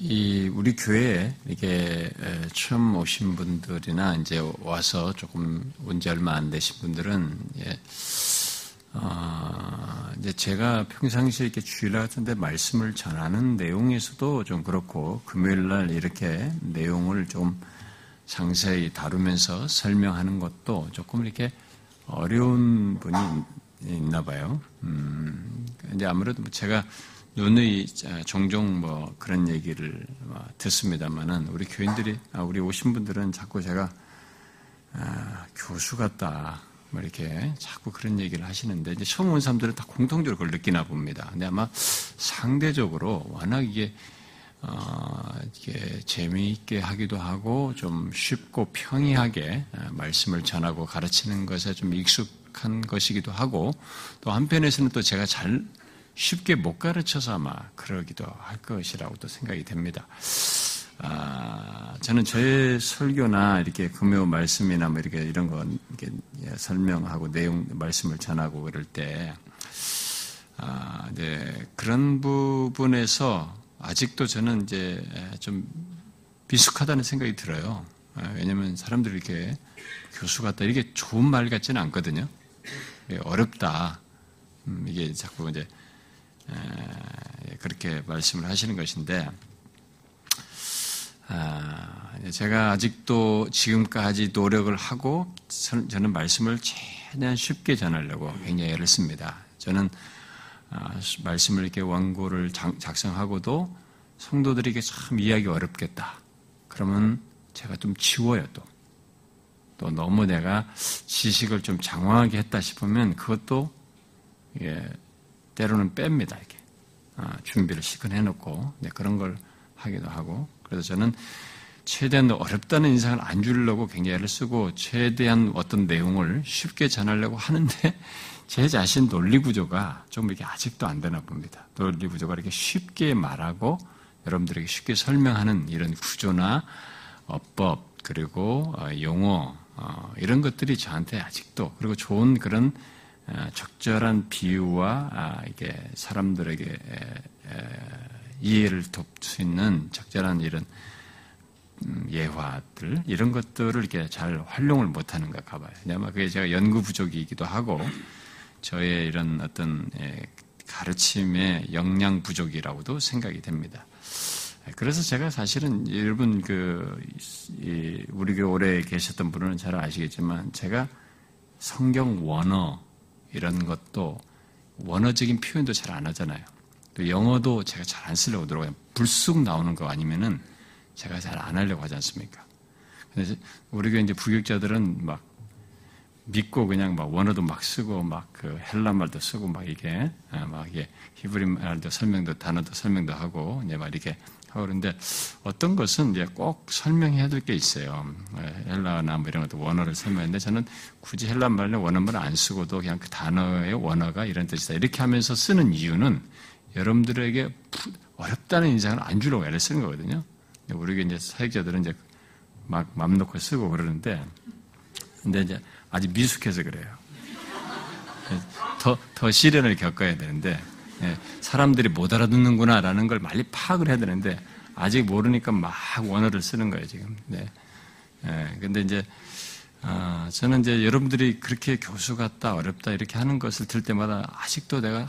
이 우리 교회에 이게 처음 오신 분들이나 이제 와서 조금 온 지 얼마 안 되신 분들은 예, 어, 이제 제가 평상시에 이렇게 주일 같은데 말씀을 전하는 내용에서도 좀 그렇고 금요일 날 이렇게 내용을 좀 상세히 다루면서 설명하는 것도 조금 이렇게 어려운 분이 있나 봐요. 음, 이제 아무래도 뭐 제가 누누이 종종 뭐 그런 얘기를 뭐 듣습니다만은 우리 교인들이 아, 우리 오신 분들은 자꾸 제가 아, 교수 같다 뭐 이렇게 자꾸 그런 얘기를 하시는데 이제 처음 온 사람들은 다 공통적으로 그걸 느끼나 봅니다. 근데 아마 상대적으로 워낙 이게 어, 이게 재미있게 하기도 하고 좀 쉽고 평이하게 아, 말씀을 전하고 가르치는 것에 좀 익숙한 것이기도 하고 또 한편에서는 또 제가 잘 쉽게 못 가르쳐서 아마 그러기도 할 것이라고도 생각이 됩니다. 아, 저는 저의 설교나 이렇게 금요 말씀이나 뭐 이렇게 이런 거 이렇게 설명하고 내용 말씀을 전하고 그럴 때, 아, 네, 그런 부분에서 아직도 저는 이제 좀 미숙하다는 생각이 들어요. 아, 왜냐면 사람들이 이렇게 교수 같다 이게 좋은 말 같지는 않거든요. 어렵다. 음, 이게 자꾸 이제 그렇게 말씀을 하시는 것인데 아, 제가 아직도 지금까지 노력을 하고 저는 말씀을 최대한 쉽게 전하려고 굉장히 애를 씁니다. 저는 아, 말씀을 이렇게 원고를 작성하고도 성도들에게 참 이해하기 어렵겠다. 그러면 제가 좀 지워요 또. 또 너무 내가 지식을 좀 장황하게 했다 싶으면 그것도 때로는 뺍니다, 이렇게. 아, 준비를 시큰 해놓고, 네, 그런 걸 하기도 하고. 그래서 저는 최대한 어렵다는 인상을 안 주려고 굉장히 애를 쓰고, 최대한 어떤 내용을 쉽게 전하려고 하는데, 제 자신 논리 구조가 좀 이렇게 아직도 안 되나 봅니다. 논리 구조가 이렇게 쉽게 말하고, 여러분들에게 쉽게 설명하는 이런 구조나 어법, 그리고 어, 용어, 어, 이런 것들이 저한테 아직도, 그리고 좋은 그런 어, 적절한 비유와 아, 이게 사람들에게 이해를 돕을 수 있는 적절한 이런 음, 예화들 이런 것들을 이렇게 잘 활용을 못하는가 봐요. 아마 그게 제가 연구 부족이기도 하고 저의 이런 어떤 가르침의 역량 부족이라고도 생각이 됩니다. 그래서 제가 사실은 여러분 그 우리 교회 오래 계셨던 분은 잘 아시겠지만 제가 성경 원어 이런 것도 원어적인 표현도 잘 안 하잖아요. 또 영어도 제가 잘 안 쓰려고 들어가요. 불쑥 나오는 거 아니면은 제가 잘 안 하려고 하지 않습니까? 그래서 우리가 이제 부격자들은 막 믿고 그냥 막 원어도 막 쓰고 막 그 헬란 말도 쓰고 막 이게 아, 막 이게 히브리 말도 설명도 단어도 설명도 하고 이제 막 이렇게 그런데 어떤 것은 이제 꼭 설명해야 될 게 있어요. 예, 헬라나 뭐 이런 것도 원어를 설명했는데 저는 굳이 헬라 말로 원어말을 안 쓰고도 그냥 그 단어의 원어가 이런 뜻이다. 이렇게 하면서 쓰는 이유는 여러분들에게 어렵다는 인상을 안 주려고 애를 쓰는 거거든요. 우리 이제 사역자들은 이제 막 맘 놓고 쓰고 그러는데 근데 이제 아직 미숙해서 그래요. 더, 더 시련을 겪어야 되는데 예, 사람들이 못 알아듣는구나라는 걸 많이 파악을 해야 되는데 아직 모르니까 막 원어를 쓰는 거예요 지금. 네. 예, 근데 이제 아, 저는 이제 여러분들이 그렇게 교수 같다 어렵다 이렇게 하는 것을 들 때마다 아직도 내가 하,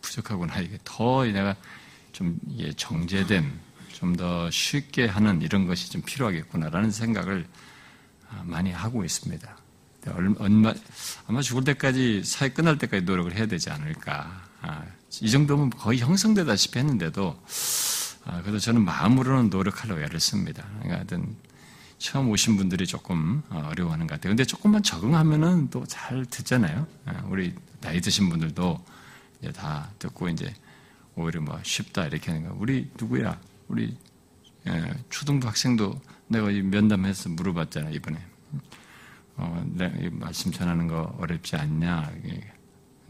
부족하구나 이게 더 내가 좀 이게 정제된 좀더 쉽게 하는 이런 것이 좀 필요하겠구나라는 생각을 아, 많이 하고 있습니다. 얼마, 아마 죽을 때까지, 사회 끝날 때까지 노력을 해야 되지 않을까. 아, 이 정도면 거의 형성되다시피 했는데도, 아, 그래도 저는 마음으로는 노력하려고 애를 씁니다. 그러니까 하여튼, 처음 오신 분들이 조금 어, 어려워하는 것 같아요. 근데 조금만 적응하면은 또 잘 듣잖아요. 아, 우리 나이 드신 분들도 이제 다 듣고 이제 오히려 뭐 쉽다 이렇게 하는 거. 우리 누구야? 우리 예, 초등부 학생도 내가 면담해서 물어봤잖아 이번에. 어, 내 네, 말씀 전하는 거 어렵지 않냐?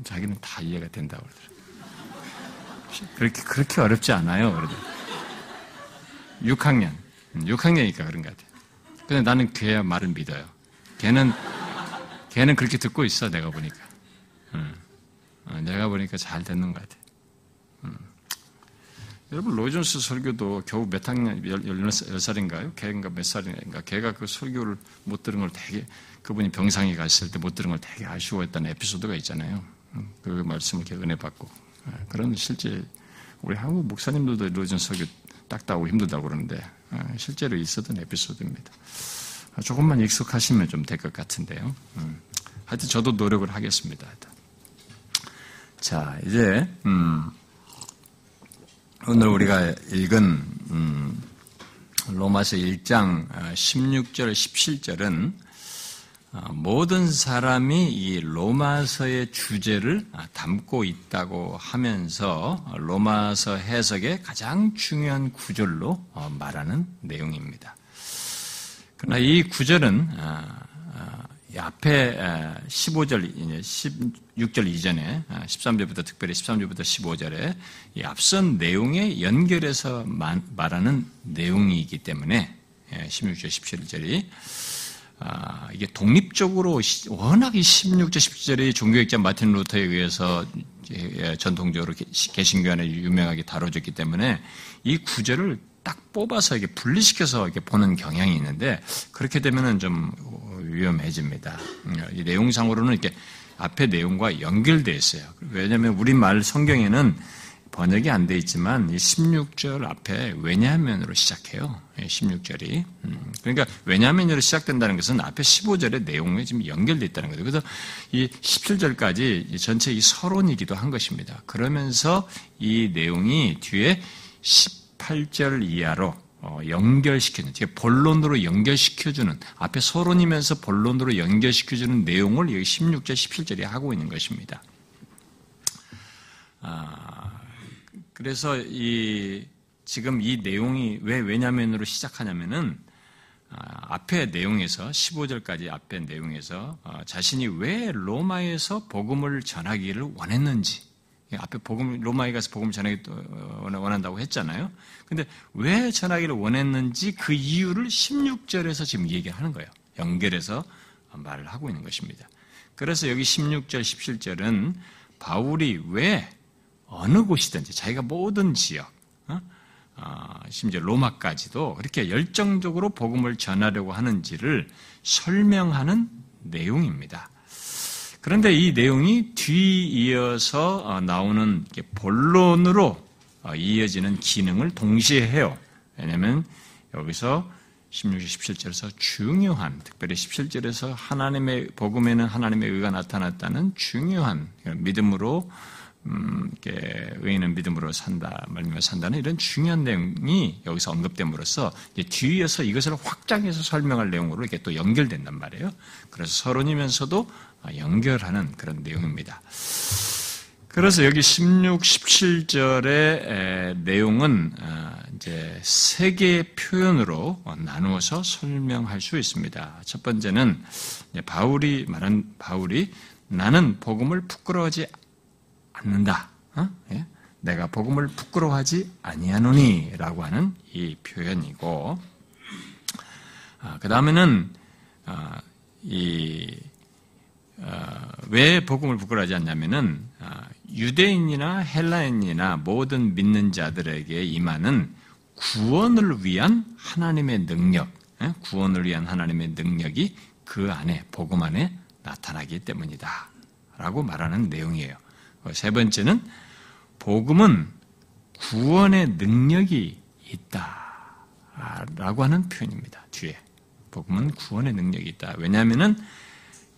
자기는 다 이해가 된다고 그러더라고요. 그렇게, 그렇게 어렵지 않아요. 그러더라고요. 6학년. 6학년이니까 그런 것 같아요. 근데 나는 걔 말을 믿어요. 걔는, 걔는 그렇게 듣고 있어, 내가 보니까. 응. 어, 내가 보니까 잘 듣는 것 같아요. 응. 여러분 로이존스 설교도 겨우 몇 학년, 10살인가요? 걔가 몇 살인가? 걔가 그 설교를 못 들은 걸 되게 그분이 병상에 갔을 때 못 들은 걸 되게 아쉬워했던 에피소드가 있잖아요. 그 말씀을 이렇게 은혜 받고 그런 실제 우리 한국 목사님들도 로이존스 설교 딱 따고 힘들다고 그러는데 실제로 있었던 에피소드입니다. 조금만 익숙하시면 좀 될 것 같은데요. 음. 하여튼 저도 노력을 하겠습니다. 자 이제 음. 오늘 우리가 읽은 음, 로마서 1장 16절, 어, 17절은 어, 모든 사람이 이 로마서의 주제를 아, 담고 있다고 하면서 로마서 해석의 가장 중요한 구절로 어, 말하는 내용입니다. 그러나 이 구절은 아, 앞에 15절, 16절 이전에 13절부터 특별히 13절부터 15절에 이 앞선 내용에 연결해서 말하는 내용이기 때문에 16절, 17절이 아, 이게 독립적으로 워낙 이 16절, 17절이 종교학자 마틴 루터에 의해서 전통적으로 개신교 안에 유명하게 다뤄졌기 때문에 이 구절을 딱 뽑아서 이게 분리시켜서 이렇게 보는 경향이 있는데 그렇게 되면은 좀 위험해집니다. 이 내용상으로는 이렇게 앞에 내용과 연결되어 있어요. 왜냐하면 우리말 성경에는 번역이 안 돼 있지만 이 16절 앞에 왜냐하면으로 시작해요. 16절이. 예, 음, 그러니까 왜냐하면으로 시작된다는 것은 앞에 15절의 내용에 지금 연결되어 있다는 거죠. 그래서 이 17절까지 전체 이 서론이기도 한 것입니다. 그러면서 이 내용이 뒤에 18절 이하로 어, 연결시키는, 본론으로 연결시켜주는, 앞에 서론이면서 본론으로 연결시켜주는 내용을 여기 16절, 17절에 하고 있는 것입니다. 아, 그래서 이, 지금 이 내용이 왜 왜냐면으로 시작하냐면은, 아, 앞에 내용에서, 15절까지 앞에 내용에서, 어, 자신이 왜 로마에서 복음을 전하기를 원했는지, 앞에 복음 로마에 가서 복음 전하기 원한다고 했잖아요. 근데 왜 전하기를 원했는지 그 이유를 16절에서 지금 얘기하는 거예요. 연결해서 말을 하고 있는 것입니다. 그래서 여기 16절, 17절은 바울이 왜 어느 곳이든지 자기가 모든 지역, 어? 어, 심지어 로마까지도 그렇게 열정적으로 복음을 전하려고 하는지를 설명하는 내용입니다. 그런데 이 내용이 뒤이어서 어, 나오는 본론으로 어, 이어지는 기능을 동시에 해요. 왜냐하면 여기서 16절, 17절에서 중요한, 특별히 17절에서 하나님의 복음에는 하나님의 의가 나타났다는 중요한 믿음으로 음, 이렇게 의인은 믿음으로 산다, 말미암아 산다는 이런 중요한 내용이 여기서 언급됨으로써 뒤에서 이것을 확장해서 설명할 내용으로 이게 또 연결된단 말이에요. 그래서 서론이면서도 연결하는 그런 내용입니다. 그래서 여기 16, 17절의 내용은 어, 이제 세 개의 표현으로 나누어서 설명할 수 있습니다. 첫 번째는 바울이 말한 바울이 나는 복음을 부끄러워하지 않는다. 어? 예? 내가 복음을 부끄러워하지 아니하노니라고 하는 이 표현이고, 아, 그 다음에는 아, 이어 왜 복음을 부끄러워하지 않냐면은 어, 유대인이나 헬라인이나 모든 믿는 자들에게 임하는 구원을 위한 하나님의 능력, 예? 구원을 위한 하나님의 능력이 그 안에 복음 안에 나타나기 때문이다. 라고 말하는 내용이에요. 어, 세 번째는 복음은 구원의 능력이 있다. 라고 하는 표현입니다. 뒤에. 복음은 구원의 능력이 있다. 왜냐하면은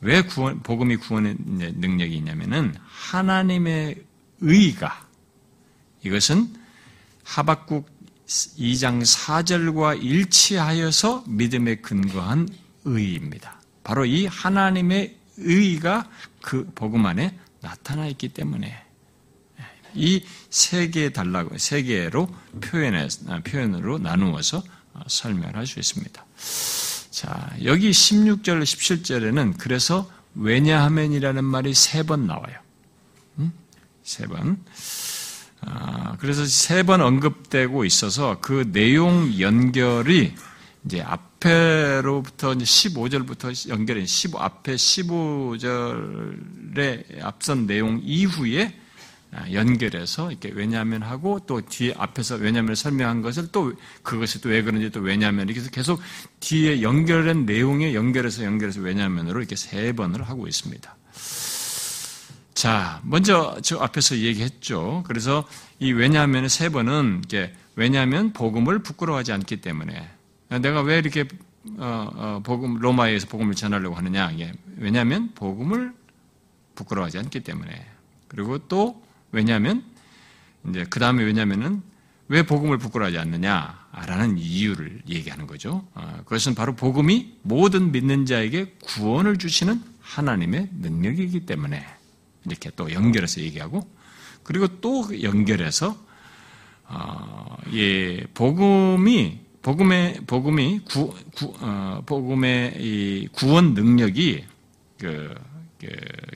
왜 구원, 복음이 구원의 능력이 있냐면은 하나님의 의가 이것은 하박국 2장 4절과 일치하여서 믿음에 근거한 의입니다. 바로 이 하나님의 의가 그 복음 안에 나타나 있기 때문에 이 세개 달라고 세 개로 표현해 표현으로 나누어서 설명할 수 있습니다. 자, 여기 16절, 17절에는 그래서 왜냐하면이라는 말이 세 번 나와요. 음? 세 번. 아, 그래서 세 번 언급되고 있어서 그 내용 연결이 이제 앞에로부터 15절부터 연결해 15, 앞에 15절의 앞선 내용 이후에 연결해서 이렇게 왜냐하면 하고 또 뒤에 앞에서 왜냐하면 설명한 것을 또 그것이 또 왜 그런지 또 왜냐하면 이렇게 해서 계속 뒤에 연결된 내용에 연결해서 연결해서 왜냐하면으로 이렇게 세 번을 하고 있습니다. 자, 먼저 저 앞에서 얘기했죠. 그래서 이 왜냐하면 세 번은 이게 왜냐하면 복음을 부끄러워하지 않기 때문에 내가 왜 이렇게 어, 어, 복음 로마에서 복음을 전하려고 하느냐? 왜냐하면 복음을 부끄러워하지 않기 때문에 그리고 또 왜냐하면 이제 그 다음에 왜냐하면은 왜 복음을 부끄러워하지 않느냐라는 이유를 얘기하는 거죠. 어, 그것은 바로 복음이 모든 믿는 자에게 구원을 주시는 하나님의 능력이기 때문에 이렇게 또 연결해서 얘기하고 그리고 또 연결해서 어, 예, 복음이 복음의 복음이 구, 구 어, 복음의 이 구원 능력이 그, 그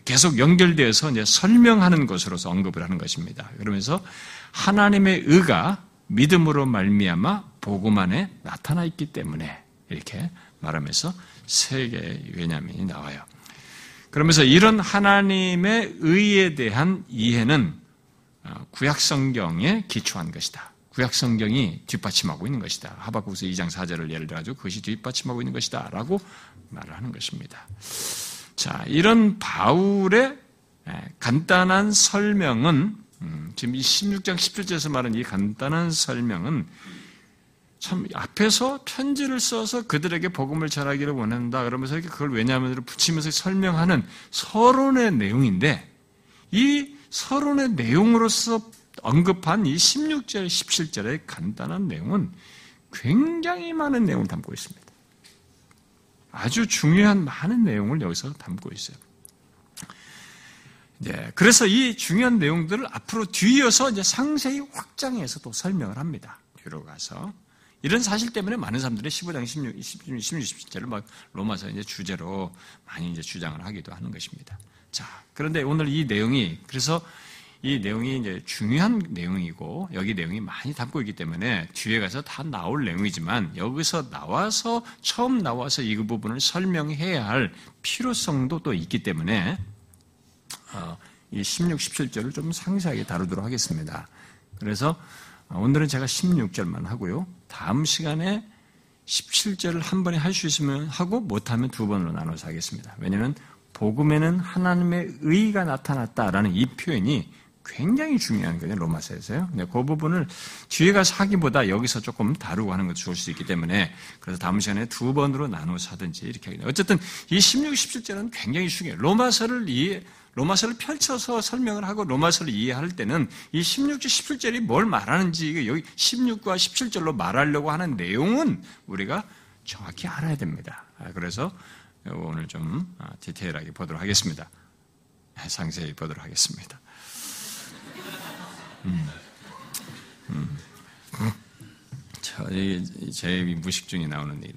계속 연결되어서 이제 설명하는 것으로서 언급을 하는 것입니다. 그러면서 하나님의 의가 믿음으로 말미암아 복음 안에 나타나 있기 때문에 이렇게 말하면서 세 개의 왜냐면이 나와요. 그러면서 이런 하나님의 의에 대한 이해는 어, 구약 성경에 기초한 것이다. 구약 성경이 뒷받침하고 있는 것이다. 하박국서 2장 4절을 예를 들어 가지고 그것이 뒷받침하고 있는 것이다라고 말을 하는 것입니다. 자, 이런 바울의 간단한 설명은 음, 지금 이 16장 17절에서 말한 이 간단한 설명은 참 앞에서 편지를 써서 그들에게 복음을 전하기를 원한다. 그러면서 그걸 왜냐하면 붙이면서 설명하는 서론의 내용인데 이 서론의 내용으로서 언급한 이 16절, 17절의 간단한 내용은 굉장히 많은 내용을 담고 있습니다. 아주 중요한 많은 내용을 여기서 담고 있어요. 네, 그래서 이 중요한 내용들을 앞으로 뒤이어서 이제 상세히 확장해서 또 설명을 합니다. 뒤로 가서. 이런 사실 때문에 많은 사람들이 15장 16, 16, 16 17절을 막 로마서 이제 주제로 많이 이제 주장을 하기도 하는 것입니다. 자, 그런데 오늘 이 내용이 그래서 이 내용이 이제 중요한 내용이고 여기 내용이 많이 담고 있기 때문에 뒤에 가서 다 나올 내용이지만 여기서 나와서 처음 나와서 이 부분을 설명해야 할 필요성도 또 있기 때문에 어, 이 16, 17절을 좀 상세하게 다루도록 하겠습니다. 그래서 오늘은 제가 16절만 하고요. 다음 시간에 17절을 한 번에 할 수 있으면 하고 못하면 두 번으로 나눠서 하겠습니다. 왜냐하면 복음에는 하나님의 의가 나타났다라는 이 표현이 굉장히 중요한 거예요, 로마서에서요. 네, 그 부분을 뒤에 가서 하기보다 여기서 조금 다루고 하는 것도 좋을 수 있기 때문에 그래서 다음 시간에 두 번으로 나눠서 하든지 이렇게 하겠습니다. 어쨌든 이 16, 17절은 굉장히 중요해요. 로마서를 이해, 로마서를 펼쳐서 설명을 하고 로마서를 이해할 때는 이 16절, 17절이 뭘 말하는지 여기 16과 17절로 말하려고 하는 내용은 우리가 정확히 알아야 됩니다. 아, 그래서 오늘 좀 아, 디테일하게 보도록 하겠습니다. 네, 상세히 보도록 하겠습니다. 음. 음. 저, 제 무식 중에 나오는 일.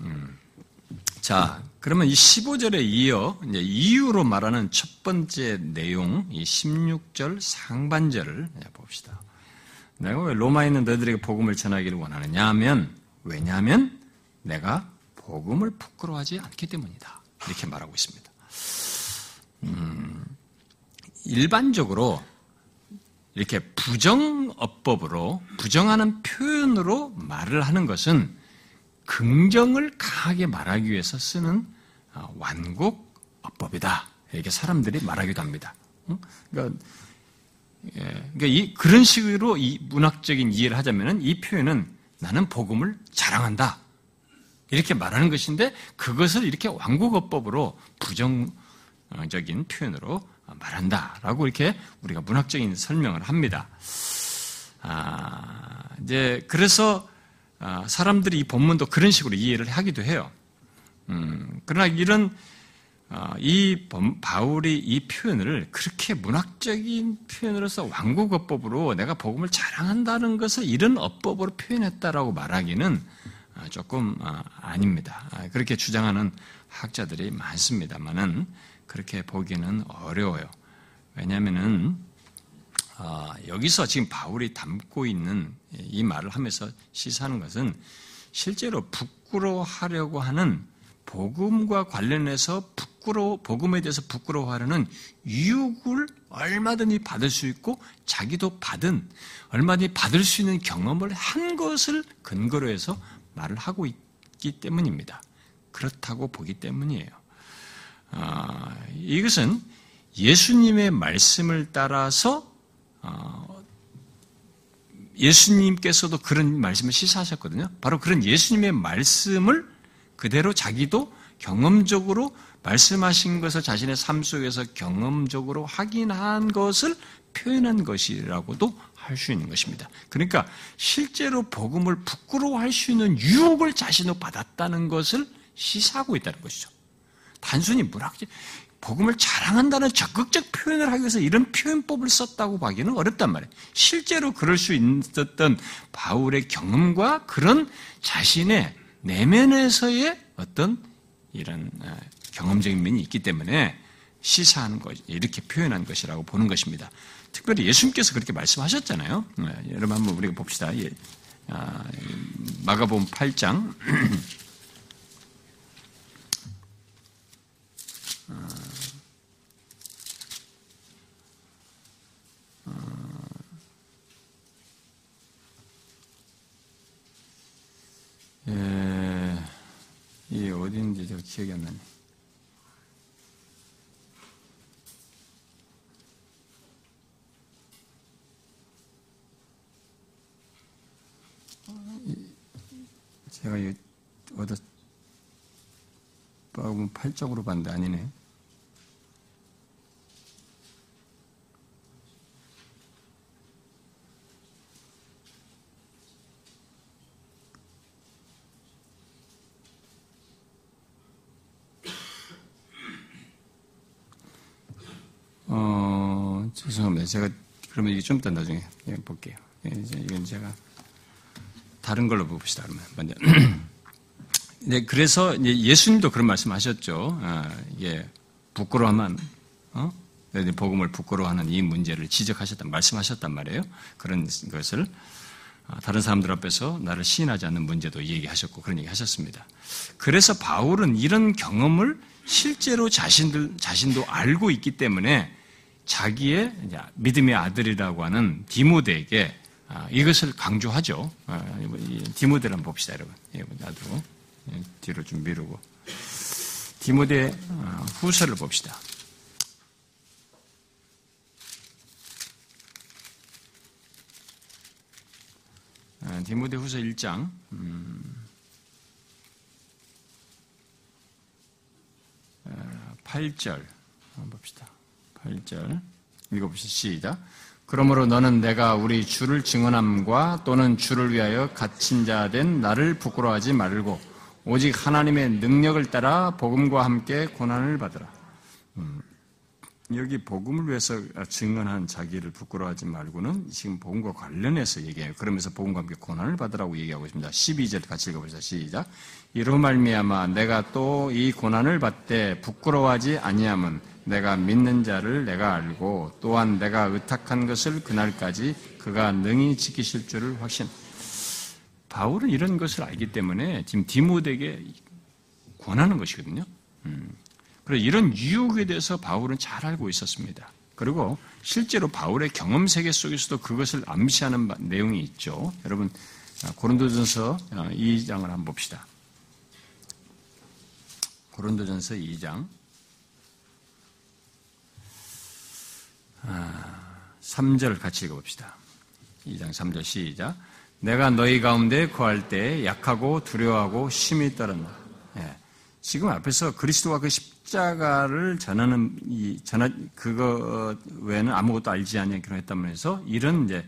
음. 자, 그러면 이 15절에 이어 이제 이유로 말하는 첫 번째 내용, 이 16절 상반절을 봅시다. 내가 왜 로마에 있는 너희들에게 복음을 전하기를 원하느냐 하면, 왜냐하면 내가 복음을 부끄러워하지 않기 때문이다. 이렇게 말하고 있습니다. 음, 일반적으로 이렇게 부정어법으로, 부정하는 표현으로 말을 하는 것은 긍정을 강하게 말하기 위해서 쓰는 어, 완곡어법이다. 이렇게 사람들이 말하기도 합니다. 그러니까, 예, 그러니까 이, 그런 식으로 이 문학적인 이해를 하자면은 이 표현은 나는 복음을 자랑한다. 이렇게 말하는 것인데 그것을 이렇게 완곡어법으로 부정적인 표현으로 말한다 라고 이렇게 우리가 문학적인 설명을 합니다. 아, 이제 그래서 아, 사람들이 이 본문도 그런 식으로 이해를 하기도 해요. 음, 그러나 이런 아, 이 바울이 이 표현을 그렇게 문학적인 표현으로서 왕국어법으로 내가 복음을 자랑한다는 것을 이런 어법으로 표현했다라고 말하기는 아, 조금 아닙니다. 그렇게 주장하는 학자들이 많습니다만은 그렇게 보기는 어려워요. 왜냐하면은 어, 여기서 지금 바울이 담고 있는 이 말을 하면서 시사하는 것은 실제로 부끄러워하려고 하는 복음과 관련해서 부끄러워, 복음에 대해서 부끄러워하려는 유혹을 얼마든지 받을 수 있고 자기도 받은, 얼마든지 받을 수 있는 경험을 한 것을 근거로 해서 말을 하고 있기 때문입니다. 그렇다고 보기 때문이에요. 아, 이것은 예수님의 말씀을 따라서 어, 예수님께서도 그런 말씀을 시사하셨거든요. 바로 그런 예수님의 말씀을 그대로 자기도 경험적으로 말씀하신 것을 자신의 삶 속에서 경험적으로 확인한 것을 표현한 것이라고도 할 수 있는 것입니다. 그러니까 실제로 복음을 부끄러워할 수 있는 유혹을 자신으로 받았다는 것을 시사하고 있다는 것이죠. 단순히 뭐라지 복음을 자랑한다는 적극적 표현을 하기 위해서 이런 표현법을 썼다고 보기는 어렵단 말이에요. 실제로 그럴 수 있었던 바울의 경험과 그런 자신의 내면에서의 어떤 이런 어, 경험적인 면이 있기 때문에 시사한 것, 이렇게 표현한 것이라고 보는 것입니다. 특별히 예수님께서 그렇게 말씀하셨잖아요. 네, 여러분 한번 우리가 봅시다. 예, 아, 마가복음 8장 예, 이게 어딘지 저 기억이 안 나네. 제가 어디 보면 8쪽으로 봤는데 아니네. 어, 죄송합니다. 제가 그러면 이게 좀 이따 나중에 볼게요. 예, 이건 제가 다른 걸로 봅시다. 그러면 먼저. 네, 그래서 예수님도 그런 말씀하셨죠. 아, 예, 부끄러워하면 어? 네, 복음을 부끄러워하는 이 문제를 지적하셨단 말씀하셨단 말이에요. 그런 것을 아, 다른 사람들 앞에서 나를 시인하지 않는 문제도 얘기하셨고 그런 얘기 하셨습니다. 그래서 바울은 이런 경험을 실제로 자신들 자신도 알고 있기 때문에 자기의 믿음의 아들이라고 하는 디모데에게 아, 이것을 강조하죠. 아, 디모데를 한번 봅시다, 여러분. 나도 예, 뒤로 좀 미루고 디모데 아, 후서를 봅시다. 디모데 후서 1장 8절 음, 한번 봅시다. 8절 읽어보시죠. 시작. 그러므로 너는 내가 우리 주를 증언함과 또는 주를 위하여 갇힌 자 된 나를 부끄러워하지 말고 오직 하나님의 능력을 따라 복음과 함께 고난을 받으라. 음, 여기 복음을 위해서 증언한 자기를 부끄러워하지 말고는 지금 복음과 관련해서 얘기해요. 그러면서 복음과 함께 고난을 받으라고 얘기하고 있습니다. 12절 같이 읽어보자. 시작. 이로 말미암아 내가 또 이 고난을 받되 부끄러워하지 아니함은 내가 믿는 자를 내가 알고 또한 내가 의탁한 것을 그날까지 그가 능히 지키실 줄을 확신. 바울은 이런 것을 알기 때문에 지금 디모데에게 권하는 것이거든요. 음. 그래서 이런 유혹에 대해서 바울은 잘 알고 있었습니다. 그리고 실제로 바울의 경험 세계 속에서도 그것을 암시하는 내용이 있죠. 여러분 아, 고린도전서 2장을 어, 한번 봅시다. 고린도전서 2장 3절 같이 읽어봅시다. 2장 3절 시작. 내가 너희 가운데 구할 때 약하고 두려워하고 심히 떨었나. 예. 지금 앞에서 그리스도와 그 십자가를 전하는 이 전하 그거 외에는 아무것도 알지 않냐기로 했다면 해서 이런 이제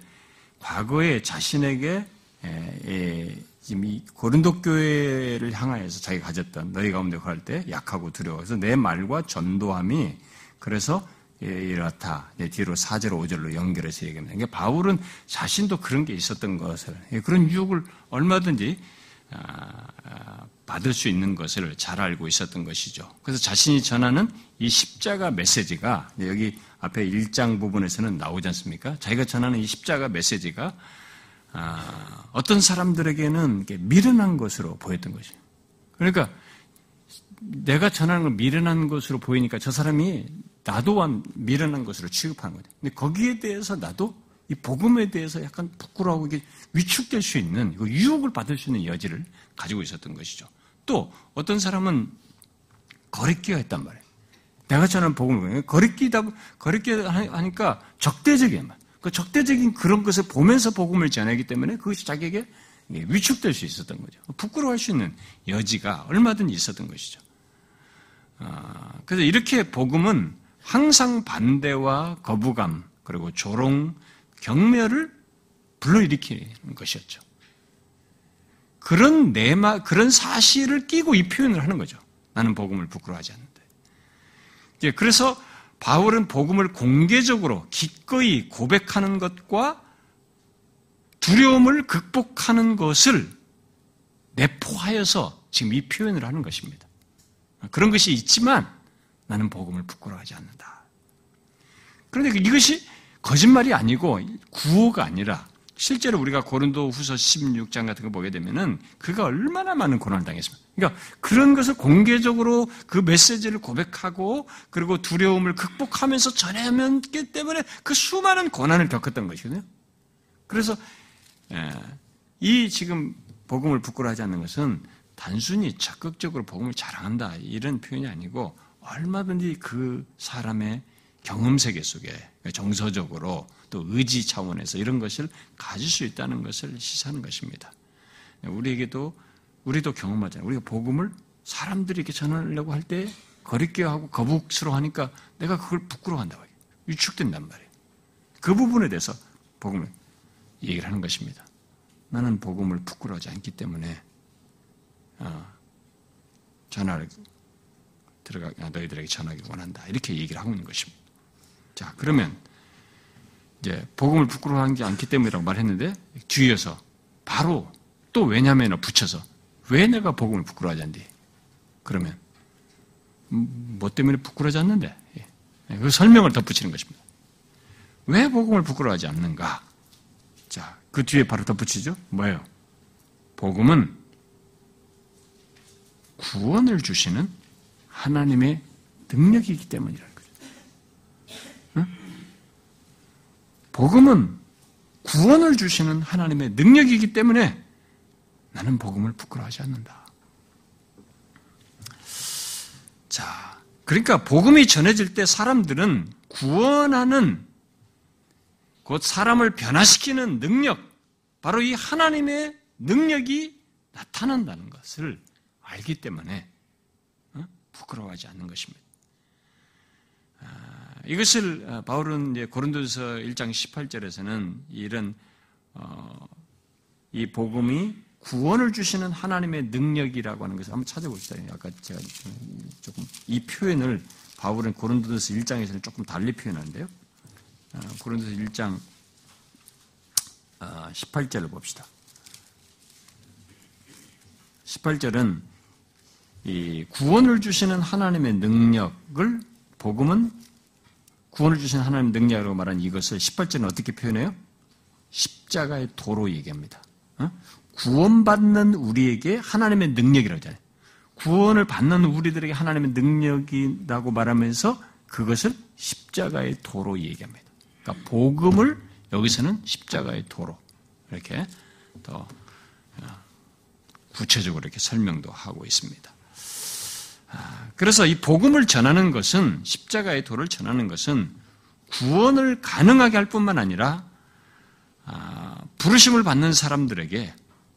과거에 자신에게 예, 예, 지금 이 고린도 교회를 향하여서 자기가 가졌던 너희 가운데 구할 때 약하고 두려워서 내 말과 전도함이 그래서 예, 이렇다. 뒤로 4절, 5절로 연결해서 얘기합니다. 그러니까 바울은 자신도 그런 게 있었던 것을, 예, 그런 유혹을 얼마든지 아, 아, 받을 수 있는 것을 잘 알고 있었던 것이죠. 그래서 자신이 전하는 이 십자가 메시지가 여기 앞에 1장 부분에서는 나오지 않습니까? 자기가 전하는 이 십자가 메시지가 아, 어떤 사람들에게는 미련한 것으로 보였던 것이죠. 그러니까 내가 전하는 걸 미련한 것으로 보이니까 저 사람이 나도 미련한 것으로 취급하는 거죠. 근데 거기에 대해서 나도 이 복음에 대해서 약간 부끄러워하고 이게 위축될 수 있는 유혹을 받을 수 있는 여지를 가지고 있었던 것이죠. 또 어떤 사람은 거리끼가 있단 말이에요. 내가 전하는 복음을 거리끼다 거리끼 하니까 적대적인 말. 그 적대적인 그런 것을 보면서 복음을 전하기 때문에 그것이 자기에게 위축될 수 있었던 거죠. 부끄러워할 수 있는 여지가 얼마든지 있었던 것이죠. 아, 그래서 이렇게 복음은 항상 반대와 거부감 그리고 조롱, 경멸을 불러일으키는 것이었죠. 그런 내마, 그런 사실을 끼고 이 표현을 하는 거죠. 나는 복음을 부끄러워하지 않는데. 그래서 바울은 복음을 공개적으로 기꺼이 고백하는 것과 두려움을 극복하는 것을 내포하여서 지금 이 표현을 하는 것입니다. 그런 것이 있지만 나는 복음을 부끄러워하지 않는다. 그런데 이것이 거짓말이 아니고 구호가 아니라 실제로 우리가 고린도 후서 16장 같은 거 보게 되면은 그가 얼마나 많은 고난을 당했습니까? 그러니까 그런 것을 공개적으로 그 메시지를 고백하고 그리고 두려움을 극복하면서 전해야기 때문에 그 수많은 고난을 겪었던 것이거든요. 그래서 예, 이 지금 복음을 부끄러워하지 않는 것은 단순히 적극적으로 복음을 자랑한다 이런 표현이 아니고 얼마든지 그 사람의 경험 세계 속에 정서적으로 또 의지 차원에서 이런 것을 가질 수 있다는 것을 시사하는 것입니다. 우리에게도 우리도 경험하잖아요. 우리가 복음을 사람들에게 전하려고 할 때 거리끼하고 거북스러워하니까 내가 그걸 부끄러워한다고 해요. 위축된단 말이에요. 그 부분에 대해서 복음을 얘기를 하는 것입니다. 나는 복음을 부끄러워하지 않기 때문에 어, 전화를 들어가 너희들에게 전하기 원한다 이렇게 얘기를 하고 있는 것입니다. 자 그러면 이제 복음을 부끄러워하지 않기 때문이라고 말했는데 뒤에서 바로 또 왜냐면을 붙여서 왜 내가 복음을 부끄러워하지 않니? 그러면 음, 뭐 때문에 부끄러워하지 않는데? 예. 그 설명을 덧붙이는 것입니다. 왜 복음을 부끄러워하지 않는가? 자, 그 뒤에 바로 덧붙이죠. 뭐예요? 복음은 구원을 주시는 하나님의 능력이기 때문이라는 거죠. 응? 복음은 구원을 주시는 하나님의 능력이기 때문에 나는 복음을 부끄러워하지 않는다. 자, 그러니까 복음이 전해질 때 사람들은 구원하는 곧 사람을 변화시키는 능력, 바로 이 하나님의 능력이 나타난다는 것을 알기 때문에 어? 부끄러워하지 않는 것입니다. 아, 이것을 어, 바울은 고린도서 1장 18절에서는 이런 어, 이 복음이 구원을 주시는 하나님의 능력이라고 하는 것을 한번 찾아봅시다. 아까 제가 조금 이 표현을 바울은 고린도서 1장에서는 조금 달리 표현하는데요. 어, 고린도서 1장 18절을 어, 봅시다. 18절은 이 구원을 주시는 하나님의 능력을 복음은 구원을 주시는 하나님의 능력으로 말한 이것을 18절은 어떻게 표현해요? 십자가의 도로 얘기합니다. 어? 구원받는 우리에게 하나님의 능력이라고 하잖아요. 구원을 받는 우리들에게 하나님의 능력이라고 말하면서 그것을 십자가의 도로 얘기합니다. 그러니까 복음을 여기서는 십자가의 도로 이렇게 더 어, 구체적으로 이렇게 설명도 하고 있습니다. 아, 그래서 이 복음을 전하는 것은 십자가의 도를 전하는 것은 구원을 가능하게 할 뿐만 아니라 아, 부르심을 받는 사람들에게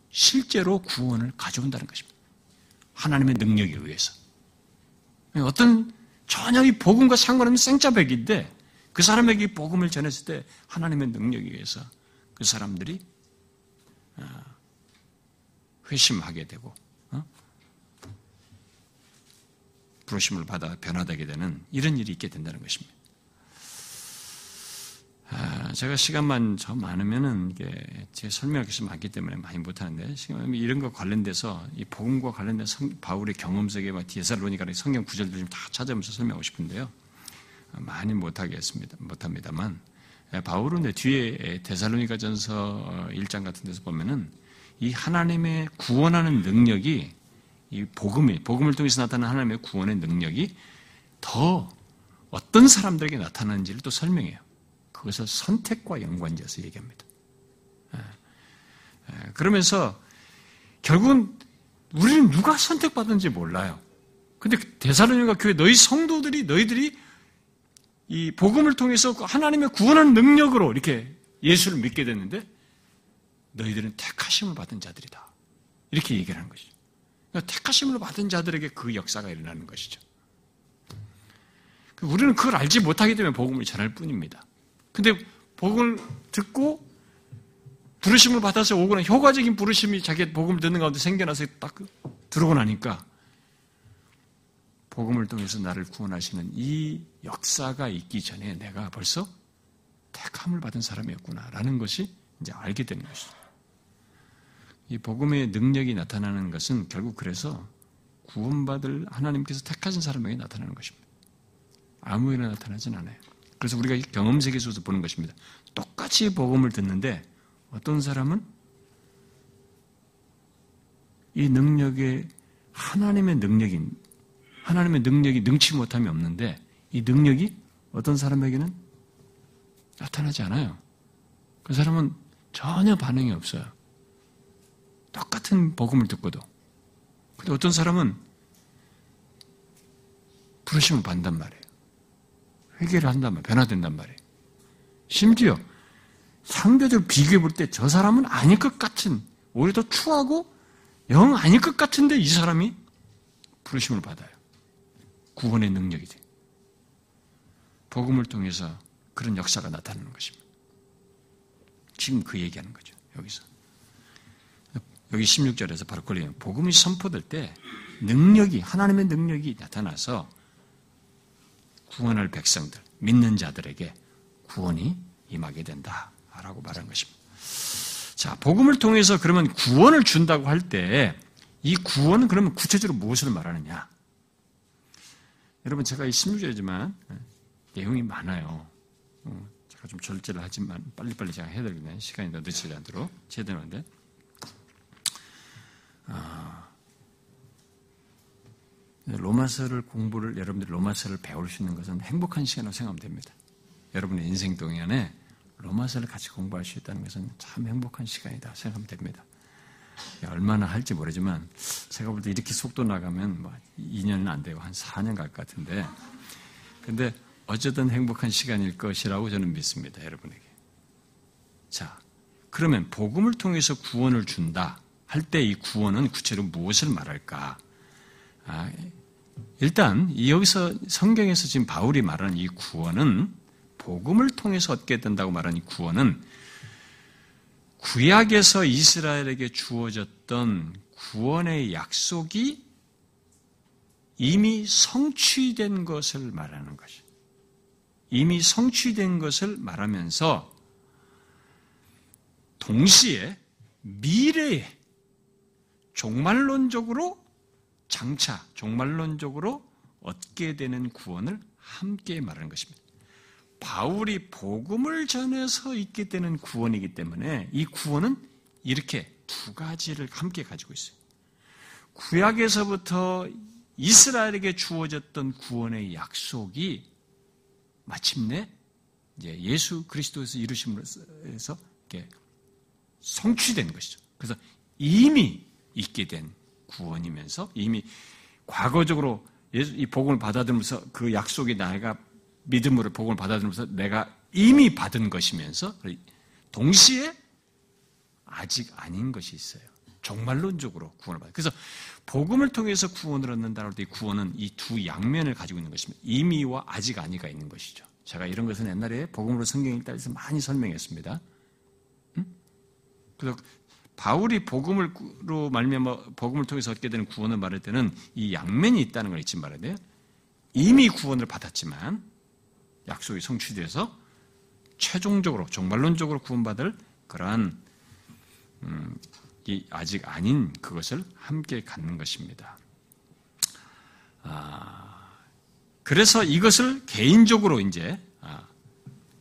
실제로 구원을 가져온다는 것입니다. 하나님의 능력에 의해서. 어떤 전혀 이 복음과 상관없는 생짜백인데 그 사람에게 복음을 전했을 때 하나님의 능력에 의해서 그 사람들이 어, 회심하게 되고 어? 부르심을 받아 변화되게 되는 이런 일이 있게 된다는 것입니다. 아, 제가 시간만 더 많으면은 이게 제 설명할 것이 많기 때문에 많이 못하는데 이런 거 관련돼서 이 복음과 관련된 성, 바울의 경험 속에 디에살로니가 성경 구절들 좀 다 찾아보면서 설명하고 싶은데요. 많이 못하겠습니다. 못합니다만 예, 바울은 뒤에 데살로니가전서 1장 같은 데서 보면은 이 하나님의 구원하는 능력이 이 복음이 복음을 통해서 나타나는 하나님의 구원의 능력이 더 어떤 사람들에게 나타나는지를 또 설명해요. 그것을 선택과 연관지어서 얘기합니다. 예. 예. 그러면서 결국은 우리는 누가 선택받은지 몰라요. 근데 대사로니가 교회 너희 성도들이 너희들이 이 복음을 통해서 하나님의 구원하는 능력으로 이렇게 예수를 믿게 됐는데 너희들은 택하심을 받은 자들이다. 이렇게 얘기를 하는 것이죠. 그러니까 택하심을 받은 자들에게 그 역사가 일어나는 것이죠. 우리는 그걸 알지 못하기 때문에 복음을 전할 뿐입니다. 근데 복음을 듣고 부르심을 받아서 오거나 효과적인 부르심이 자기 복음을 듣는 가운데 생겨나서 딱 들어오고 나니까 복음을 통해서 나를 구원하시는 이 역사가 있기 전에 내가 벌써 택함을 받은 사람이었구나라는 것이 이제 알게 되는 것이죠. 이 복음의 능력이 나타나는 것은 결국 그래서 구원받을 하나님께서 택하신 사람에게 나타나는 것입니다. 아무에나 나타나진 않아요. 그래서 우리가 경험 세계에서 보는 것입니다. 똑같이 복음을 듣는데 어떤 사람은 이 능력에 하나님의 능력인 하나님의 능력이 능치 못함이 없는데 이 능력이 어떤 사람에게는 나타나지 않아요. 그 사람은 전혀 반응이 없어요. 똑같은 복음을 듣고도. 근데 어떤 사람은 부르심을 받는단 말이에요. 회개를 한단 말이에요. 변화된단 말이에요. 심지어 상대적으로 비교해 볼 때 저 사람은 아닐 것 같은, 오히려 더 추하고 영 아닐 것 같은데 이 사람이 부르심을 받아요. 구원의 능력이 돼. 복음을 통해서 그런 역사가 나타나는 것입니다. 지금 그 얘기하는 거죠. 여기서. 여기 16절에서 바로 그래요. 복음이 선포될 때 능력이, 하나님의 능력이 나타나서 구원할 백성들, 믿는 자들에게 구원이 임하게 된다. 라고 말한 것입니다. 자, 복음을 통해서 그러면 구원을 준다고 할 때 이 구원은 그러면 구체적으로 무엇을 말하느냐? 여러분 제가 이 16절이지만 예, 내용이 많아요. 어, 제가 좀 절제를 하지만 빨리빨리 제가 해야 되겠네. 시간이 더 늦지 않도록 제대로인데. 아, 로마서를 공부를 여러분들이 로마서를 배울 수 있는 것은 행복한 시간으로 생각하면 됩니다. 여러분의 인생 동안에 로마서를 같이 공부할 수 있다는 것은 참 행복한 시간이다 생각하면 됩니다. 얼마나 할지 모르지만 제가 볼 때 이렇게 속도 나가면 뭐 2년은 안 되고 한 4년 갈 것 같은데 근데 어쨌든 행복한 시간일 것이라고 저는 믿습니다. 여러분에게. 자, 그러면 복음을 통해서 구원을 준다 할 때 이 구원은 구체로 무엇을 말할까? 아, 일단 여기서 성경에서 지금 바울이 말하는 이 구원은 복음을 통해서 얻게 된다고 말하는 이 구원은 구약에서 이스라엘에게 주어졌던 구원의 약속이 이미 성취된 것을 말하는 것이. 이미 성취된 것을 말하면서 동시에 미래에 종말론적으로 장차 종말론적으로 얻게 되는 구원을 함께 말하는 것입니다. 바울이 복음을 전해서 있게 되는 구원이기 때문에 이 구원은 이렇게 두 가지를 함께 가지고 있어요. 구약에서부터 이스라엘에게 주어졌던 구원의 약속이 마침내 예수 그리스도에서 이루심으로써 이렇게 성취된 것이죠. 그래서 이미 있게 된 구원이면서 이미 과거적으로 예수 이 복음을 받아들면서 그 약속이 나가 믿음으로 복음을 받아들면서 내가 이미 받은 것이면서 동시에 아직 아닌 것이 있어요. 정말론적으로 구원을 받아요. 그래서 복음을 통해서 구원을 얻는다고 할때 구원은 이 두 양면을 가지고 있는 것입니다. 이미와 아직 아니가 있는 것이죠. 제가 이런 것은 옛날에 복음으로 성경 읽다에서 많이 설명했습니다. 응? 그래서 바울이 복음으로 말미암아 복음을 통해서 얻게 되는 구원을 말할 때는 이 양면이 있다는 걸 잊지 말아야 돼요. 이미 구원을 받았지만 약속이 성취돼서 최종적으로 정말론적으로 구원받을 그러한 음, 아직 아닌 그것을 함께 갖는 것입니다. 아, 그래서 이것을 개인적으로 이제 아,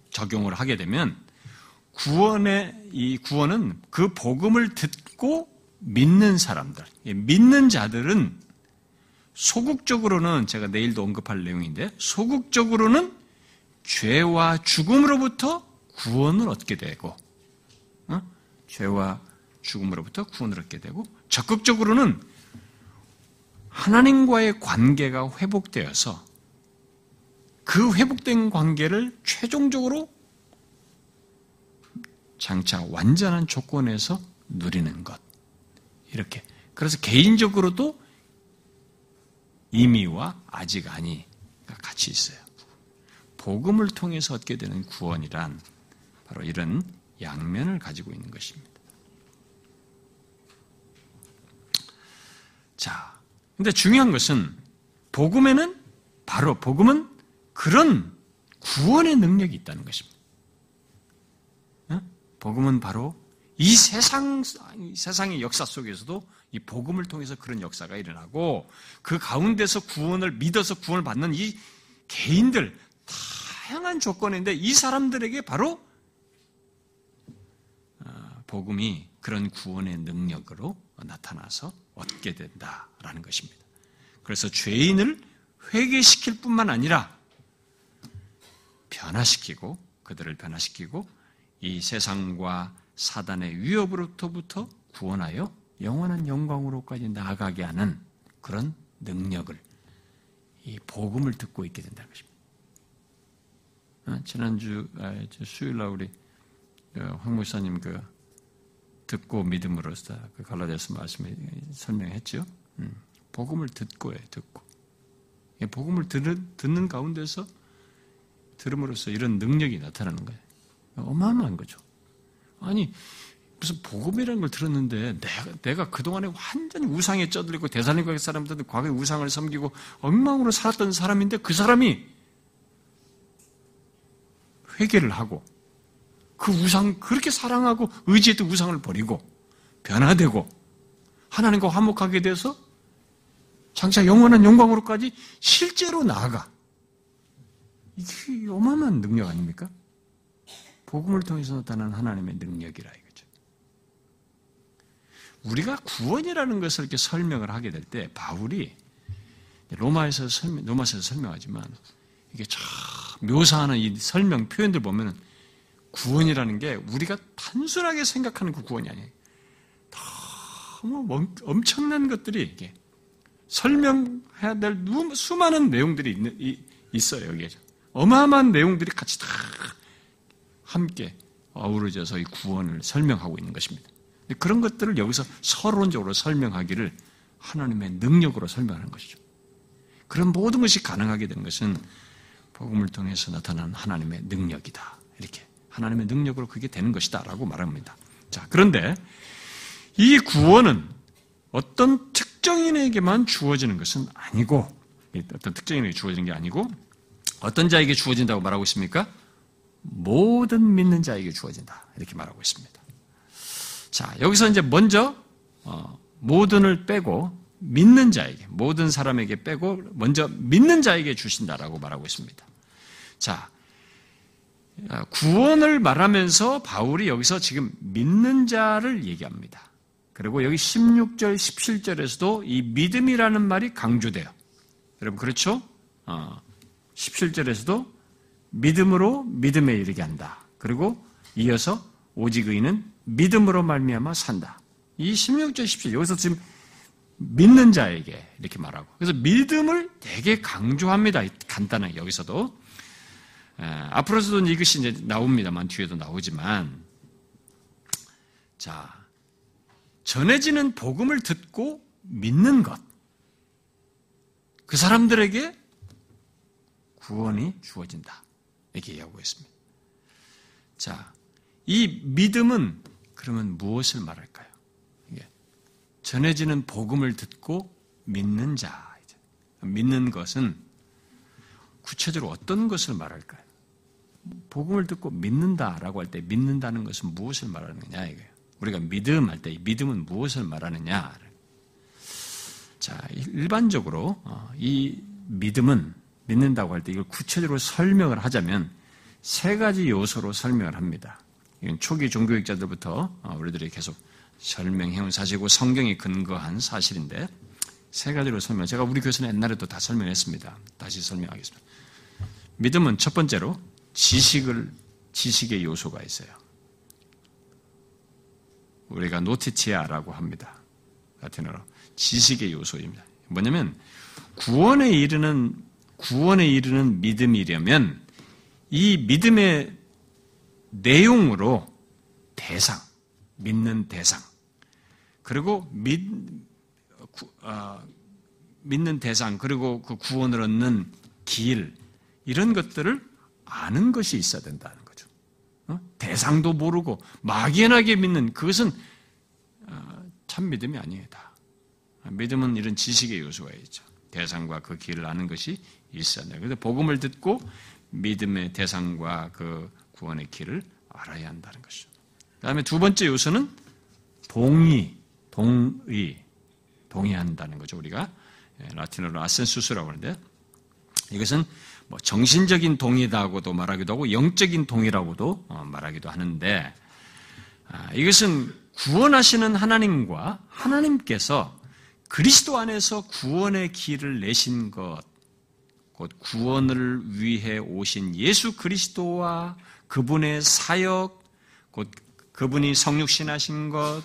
적용을 하게 되면 구원의 이 구원은 그 복음을 듣고 믿는 사람들, 믿는 자들은 소극적으로는 제가 내일도 언급할 내용인데 소극적으로는 죄와 죽음으로부터 구원을 얻게 되고 어? 죄와 죽음으로부터 구원을 얻게 되고 적극적으로는 하나님과의 관계가 회복되어서 그 회복된 관계를 최종적으로 장차 완전한 조건에서 누리는 것. 이렇게. 그래서 개인적으로도 이미와 아직 아니가 같이 있어요. 복음을 통해서 얻게 되는 구원이란 바로 이런 양면을 가지고 있는 것입니다. 자, 근데 중요한 것은 복음에는 바로 복음은 그런 구원의 능력이 있다는 것입니다. 복음은 바로 이 세상, 세상의 역사 속에서도 이 복음을 통해서 그런 역사가 일어나고 그 가운데서 구원을 믿어서 구원을 받는 이 개인들, 다양한 조건인데 이 사람들에게 바로 어, 복음이 그런 구원의 능력으로 나타나서 얻게 된다라는 것입니다. 그래서 죄인을 회개시킬 뿐만 아니라 변화시키고 그들을 변화시키고 이 세상과 사단의 위협으로부터 구원하여 영원한 영광으로까지 나아가게 하는 그런 능력을 이 복음을 듣고 있게 된다는 것입니다. 어, 지난주 아, 수요일 날 우리 어, 황 목사님 그 듣고 믿음으로써 그 갈라디아서 말씀에 설명했죠. 음, 복음을 듣고 해 듣고 복음을 듣는 가운데서 들음으로써 이런 능력이 나타나는 거예요. 어마어마한 거죠. 아니 무슨 복음이라는 걸 들었는데 내가, 내가 그동안에 완전히 우상에 쩌들리고 대살림과 사람들은 과거에 우상을 섬기고 엉망으로 살았던 사람인데 그 사람이 회개를 하고 그 우상 그렇게 사랑하고 의지했던 우상을 버리고 변화되고 하나님과 화목하게 돼서 장차 영원한 영광으로까지 실제로 나아가. 이게 어마어마한 능력 아닙니까? 복음을 통해서 나타난 하나님의 능력이라 이거죠. 우리가 구원이라는 것을 이렇게 설명을 하게 될 때 바울이 로마에서 설명, 로마서에서 설명하지만 이게 참 묘사하는 이 설명 표현들 보면은 구원이라는 게 우리가 단순하게 생각하는 그 구원이 아니에요. 너무 엄청난 것들이 이게 설명해야 될 수많은 내용들이 있어요, 여기에. 어마어마한 내용들이 같이 다 함께 어우러져서 이 구원을 설명하고 있는 것입니다. 그런 것들을 여기서 서론적으로 설명하기를 하나님의 능력으로 설명하는 것이죠. 그런 모든 것이 가능하게 된 것은 복음을 통해서 나타난 하나님의 능력이다. 이렇게 하나님의 능력으로 그게 되는 것이다라고 말합니다. 자, 그런데 이 구원은 어떤 특정인에게만 주어지는 것은 아니고 어떤 특정인에게 주어지는 게 아니고 어떤 자에게 주어진다고 말하고 있습니까? 모든 믿는 자에게 주어진다. 이렇게 말하고 있습니다. 자, 여기서 이제 먼저 어, 모든을 빼고 믿는 자에게 모든 사람에게 빼고 먼저 믿는 자에게 주신다라고 말하고 있습니다. 자, 아, 구원을 말하면서 바울이 여기서 지금 믿는 자를 얘기합니다. 그리고 여기 16절, 17절에서도 이 믿음이라는 말이 강조돼요. 여러분, 그렇죠? 어, 17절에서도 믿음으로 믿음에 이르게 한다. 그리고 이어서 오직 의인은 믿음으로 말미암아 산다. 이 16절, 17절 여기서 지금 믿는 자에게 이렇게 말하고 그래서 믿음을 되게 강조합니다. 간단하게 여기서도 앞으로서도 이것이 이제 나옵니다만 뒤에도 나오지만 자 전해지는 복음을 듣고 믿는 것. 그 사람들에게 구원이 주어진다. 이렇게 얘기하고 있습니다. 자, 이 믿음은 그러면 무엇을 말할까요? 전해지는 복음을 듣고 믿는 자. 믿는 것은 구체적으로 어떤 것을 말할까요? 복음을 듣고 믿는다라고 할 때 믿는다는 것은 무엇을 말하느냐 이거예요. 우리가 믿음 할 때 믿음은 무엇을 말하느냐? 자, 일반적으로 어, 이 믿음은 믿는다고 할 때 이걸 구체적으로 설명을 하자면 세 가지 요소로 설명을 합니다. 이건 초기 종교학자들부터 어, 우리들이 계속 설명해온 사실이고 성경이 근거한 사실인데 세 가지로 설명. 제가 우리 교수는 옛날에도 다 설명했습니다. 다시 설명하겠습니다. 믿음은 첫 번째로 지식을 지식의 요소가 있어요. 우리가 노티치아라고 합니다. 라틴어로 지식의 요소입니다. 뭐냐면 구원에 이르는 구원에 이르는 믿음이려면 이 믿음의 내용으로 대상, 믿는 대상, 그리고 믿, 구, 어, 믿는 대상, 그리고 그 구원을 얻는 길, 이런 것들을 아는 것이 있어야 된다는 거죠. 어? 대상도 모르고 막연하게 믿는 그것은 어, 참 믿음이 아니에요. 다. 믿음은 이런 지식의 요소가 있죠. 대상과 그 길을 아는 것이 돼요. 그래서 복음을 듣고 믿음의 대상과 그 구원의 길을 알아야 한다는 것이죠. 그 다음에 두 번째 요소는 동의, 동의, 동의한다는 거죠. 우리가 예, 라틴어로 아센수스라고 하는데 이것은 뭐 정신적인 동의다고도 말하기도 하고 영적인 동의라고도 어, 말하기도 하는데 아, 이것은 구원하시는 하나님과 하나님께서 그리스도 안에서 구원의 길을 내신 것, 곧 구원을 위해 오신 예수 그리스도와 그분의 사역, 곧 그분이 성육신하신 것,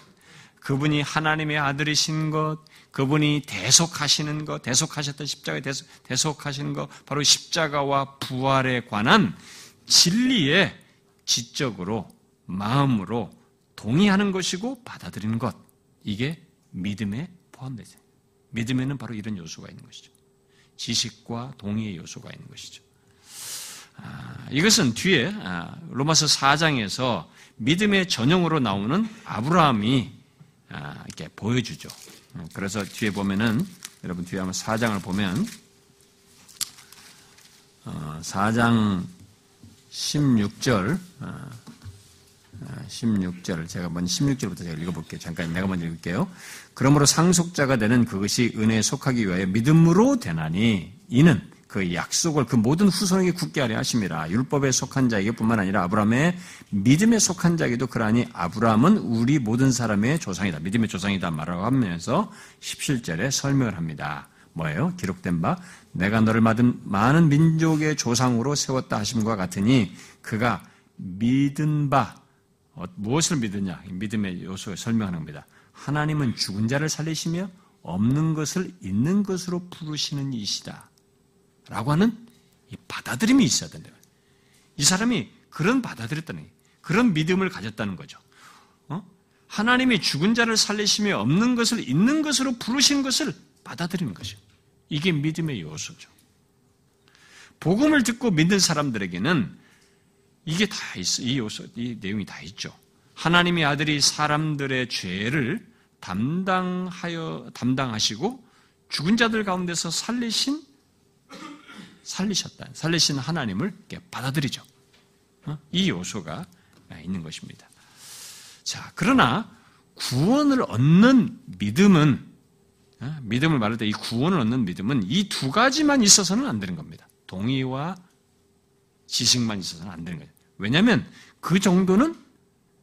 그분이 하나님의 아들이신 것, 그분이 대속하시는 것, 대속하셨던 십자가에 대속, 대속하시는 것, 바로 십자가와 부활에 관한 진리에 지적으로, 마음으로 동의하는 것이고 받아들이는 것. 이게 믿음에 포함되죠. 믿음에는 바로 이런 요소가 있는 것이죠. 지식과 동의의 요소가 있는 것이죠. 아, 이것은 뒤에 아, 로마서 4장에서 믿음의 전형으로 나오는 아브라함이 아, 이렇게 보여주죠. 어, 그래서 뒤에 보면은 여러분 뒤에 한번 4장을 보면 4장 어, 16절 16절 어, 제가 먼저 16절부터 제가 읽어볼게요. 잠깐 내가 먼저 읽을게요. 그러므로 상속자가 되는 그것이 은혜에 속하기 위하여 믿음으로 되나니 이는 그 약속을 그 모든 후손에게 굳게 하려 하심이라 율법에 속한 자에게뿐만 아니라 아브라함의 믿음에 속한 자에게도 그러하니 아브라함은 우리 모든 사람의 조상이다 믿음의 조상이다 말하고 하면서 17절에 설명을 합니다 뭐예요? 기록된 바 내가 너를 받은 많은 민족의 조상으로 세웠다 하심과 같으니 그가 믿은 바 어, 무엇을 믿느냐 믿음의 요소에 설명하는 겁니다 하나님은 죽은 자를 살리시며 없는 것을 있는 것으로 부르시는 이시다 라고 하는 이 받아들임이 있어야 된다. 이 사람이 그런 받아들였다는 그런 믿음을 가졌다는 거죠. 어? 하나님이 죽은 자를 살리시며 없는 것을 있는 것으로 부르신 것을 받아들이는 것이죠. 이게 믿음의 요소죠. 복음을 듣고 믿는 사람들에게는 이게 다 있어. 이 요소, 이 내용이 다 있죠. 하나님의 아들이 사람들의 죄를 담당하여, 담당하시고 죽은 자들 가운데서 살리신 살리셨다. 살리신 하나님을 받아들이죠. 어? 이 요소가 있는 것입니다. 자, 그러나 구원을 얻는 믿음은 어? 믿음을 말할 때 이 구원을 얻는 믿음은 이 두 가지만 있어서는 안 되는 겁니다. 동의와 지식만 있어서는 안 되는 거죠. 왜냐하면 그 정도는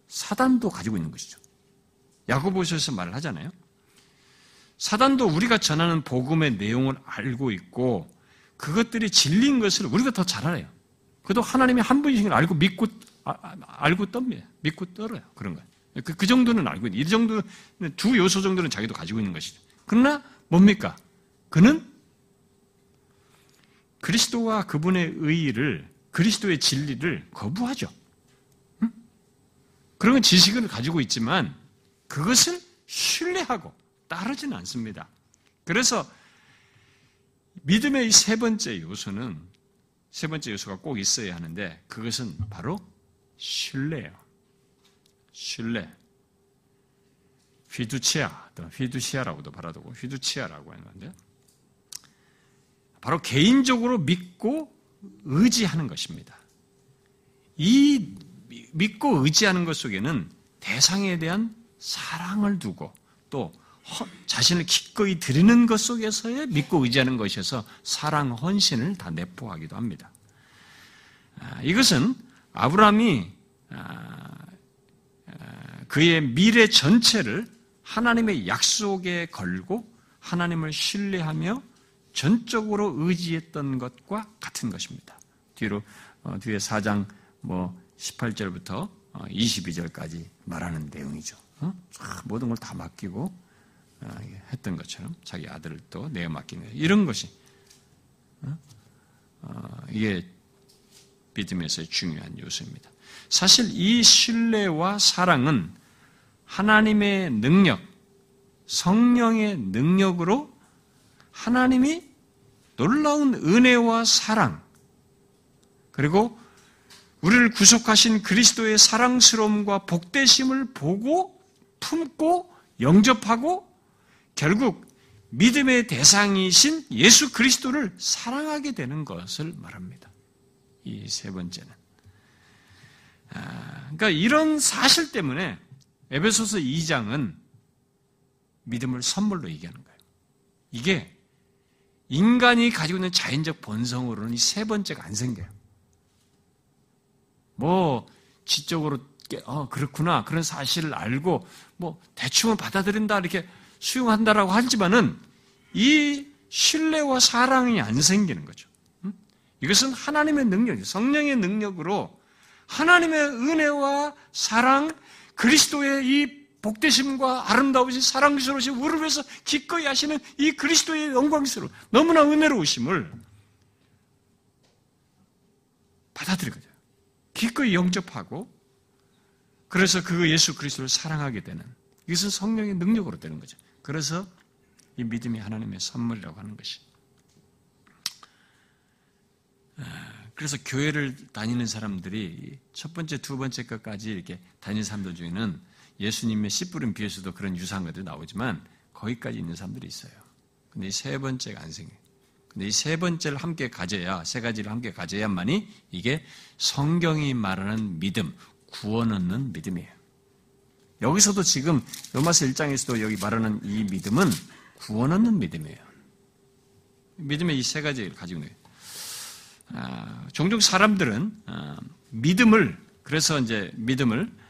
사단도 가지고 있는 것이죠. 야고보서에서 말을 하잖아요. 사단도 우리가 전하는 복음의 내용을 알고 있고 그것들이 진리인 것을 우리가 더 잘 알아요. 그도 하나님이 한 분이신 걸 알고 믿고 아, 아 알고 떱니다. 믿고 떨어요. 그런 거예요. 그, 그 정도는 알고 있는. 이 정도는 두 요소 정도는 자기도 가지고 있는 것이죠. 그러나 뭡니까? 그는 그리스도와 그분의 의의를 그리스도의 진리를 거부하죠. 응? 그런 지식을 가지고 있지만 그것을 신뢰하고 따르지는 않습니다. 그래서 믿음의 세 번째 요소는 세 번째 요소가 꼭 있어야 하는데 그것은 바로 신뢰예요. 신뢰. 휘두치아, 휘두시아라고도 바라두고 휘두치아라고 하는 건데 바로 개인적으로 믿고 의지하는 것입니다. 이 믿고 의지하는 것 속에는 대상에 대한 사랑을 두고 또 자신을 기꺼이 드리는 것 속에서의 믿고 의지하는 것이어서 사랑, 헌신을 다 내포하기도 합니다. 아, 이것은 아브라함이 아, 아, 그의 미래 전체를 하나님의 약속에 걸고 하나님을 신뢰하며 전적으로 의지했던 것과 같은 것입니다. 뒤로 어, 뒤에 4장 뭐 18절부터 22절까지 어, 말하는 내용이죠. 어? 모든 걸 다 맡기고 어, 했던 것처럼 자기 아들을 또 내어 맡기는 이런 것이 어? 어, 이게 믿음에서의 중요한 요소입니다. 사실 이 신뢰와 사랑은 하나님의 능력, 성령의 능력으로 하나님이 놀라운 은혜와 사랑, 그리고 우리를 구속하신 그리스도의 사랑스러움과 복되심을 보고 품고 영접하고 결국 믿음의 대상이신 예수 그리스도를 사랑하게 되는 것을 말합니다. 이 세 번째는. 아, 그러니까 이런 사실 때문에 에베소서 2장은 믿음을 선물로 얘기하는 거예요. 이게 인간이 가지고 있는 자연적 본성으로는 이 세 번째가 안 생겨요. 뭐 지적으로 어 그렇구나 그런 사실을 알고 뭐 대충은 받아들인다 이렇게 수용한다라고 하지만은 이 신뢰와 사랑이 안 생기는 거죠. 이것은 하나님의 능력, 성령의 능력으로 하나님의 은혜와 사랑, 그리스도의 이 복되심과 아름다우신 사랑스러우신 우리를 위해서 기꺼이 하시는 이 그리스도의 영광스러운 너무나 은혜로우심을 받아들이거든요. 기꺼이 영접하고 그래서 그 예수 그리스도를 사랑하게 되는 이것은 성령의 능력으로 되는 거죠. 그래서 이 믿음이 하나님의 선물이라고 하는 것이. 아, 그래서 교회를 다니는 사람들이 첫 번째, 두 번째 것까지 이렇게 다니는 사람들 중에는 예수님의 씨 뿌린 비에서도 그런 유사한 것들이 나오지만 거기까지 있는 사람들이 있어요. 근데 이 세 번째가 안 생겨요. 근데 이 세 번째를 함께 가져야, 세 가지를 함께 가져야만이 이게 성경이 말하는 믿음, 구원 얻는 믿음이에요. 여기서도 지금 로마서 1장에서도 여기 말하는 이 믿음은 구원 얻는 믿음이에요. 믿음의 이 세 가지를 가지고 있는 거예요. 아, 종종 사람들은 아, 믿음을 그래서 이제 믿음을 아,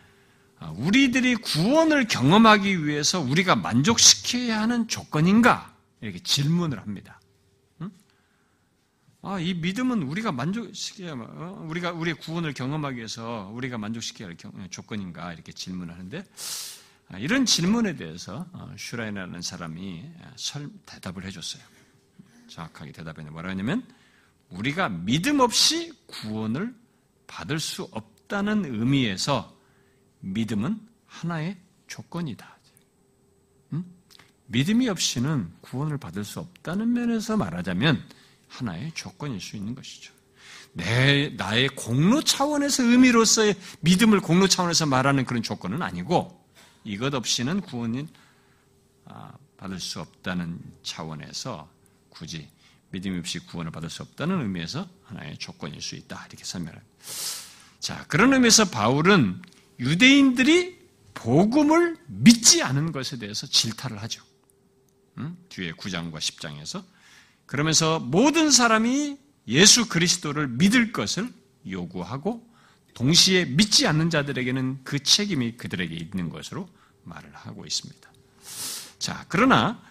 우리들이 구원을 경험하기 위해서 우리가 만족시켜야 하는 조건인가 이렇게 질문을 합니다. 아, 이 믿음은 우리가 만족시켜야, 어? 우리가 우리의 구원을 경험하기 위해서 우리가 만족시켜야 할 조건인가 이렇게 질문하는데 아, 이런 질문에 대해서 어, 슈라이라는 사람이 설 대답을 해줬어요. 정확하게 대답했는데 뭐라 하냐면 우리가 믿음 없이 구원을 받을 수 없다는 의미에서 믿음은 하나의 조건이다. 음? 믿음이 없이는 구원을 받을 수 없다는 면에서 말하자면 하나의 조건일 수 있는 것이죠. 내, 나의 공로 차원에서 의미로서의 믿음을 공로 차원에서 말하는 그런 조건은 아니고 이것 없이는 구원을 아, 받을 수 없다는 차원에서 굳이 믿음 없이 구원을 받을 수 없다는 의미에서 하나의 조건일 수 있다. 이렇게 설명합니다. 자, 그런 의미에서 바울은 유대인들이 복음을 믿지 않은 것에 대해서 질타를 하죠. 응? 뒤에 9장과 10장에서 그러면서 모든 사람이 예수 그리스도를 믿을 것을 요구하고 동시에 믿지 않는 자들에게는 그 책임이 그들에게 있는 것으로 말을 하고 있습니다. 자, 그러나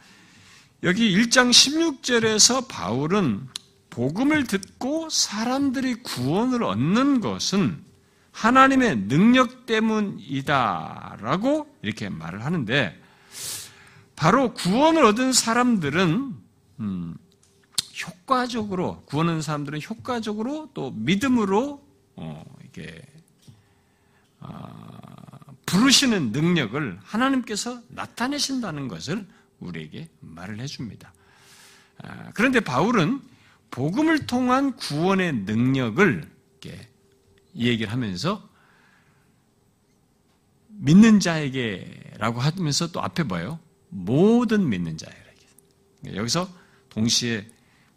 여기 1장 16절에서 바울은 복음을 듣고 사람들이 구원을 얻는 것은 하나님의 능력 때문이다라고 이렇게 말을 하는데 바로 구원을 얻은 사람들은 음, 효과적으로 구원하는 사람들은 효과적으로 또 믿음으로 어, 이게 어, 부르시는 능력을 하나님께서 나타내신다는 것을 우리에게 말을 해줍니다. 아, 그런데 바울은 복음을 통한 구원의 능력을 이렇게 얘기를 하면서 믿는 자에게라고 하면서 또 앞에 봐요. 모든 믿는 자에게. 여기서 동시에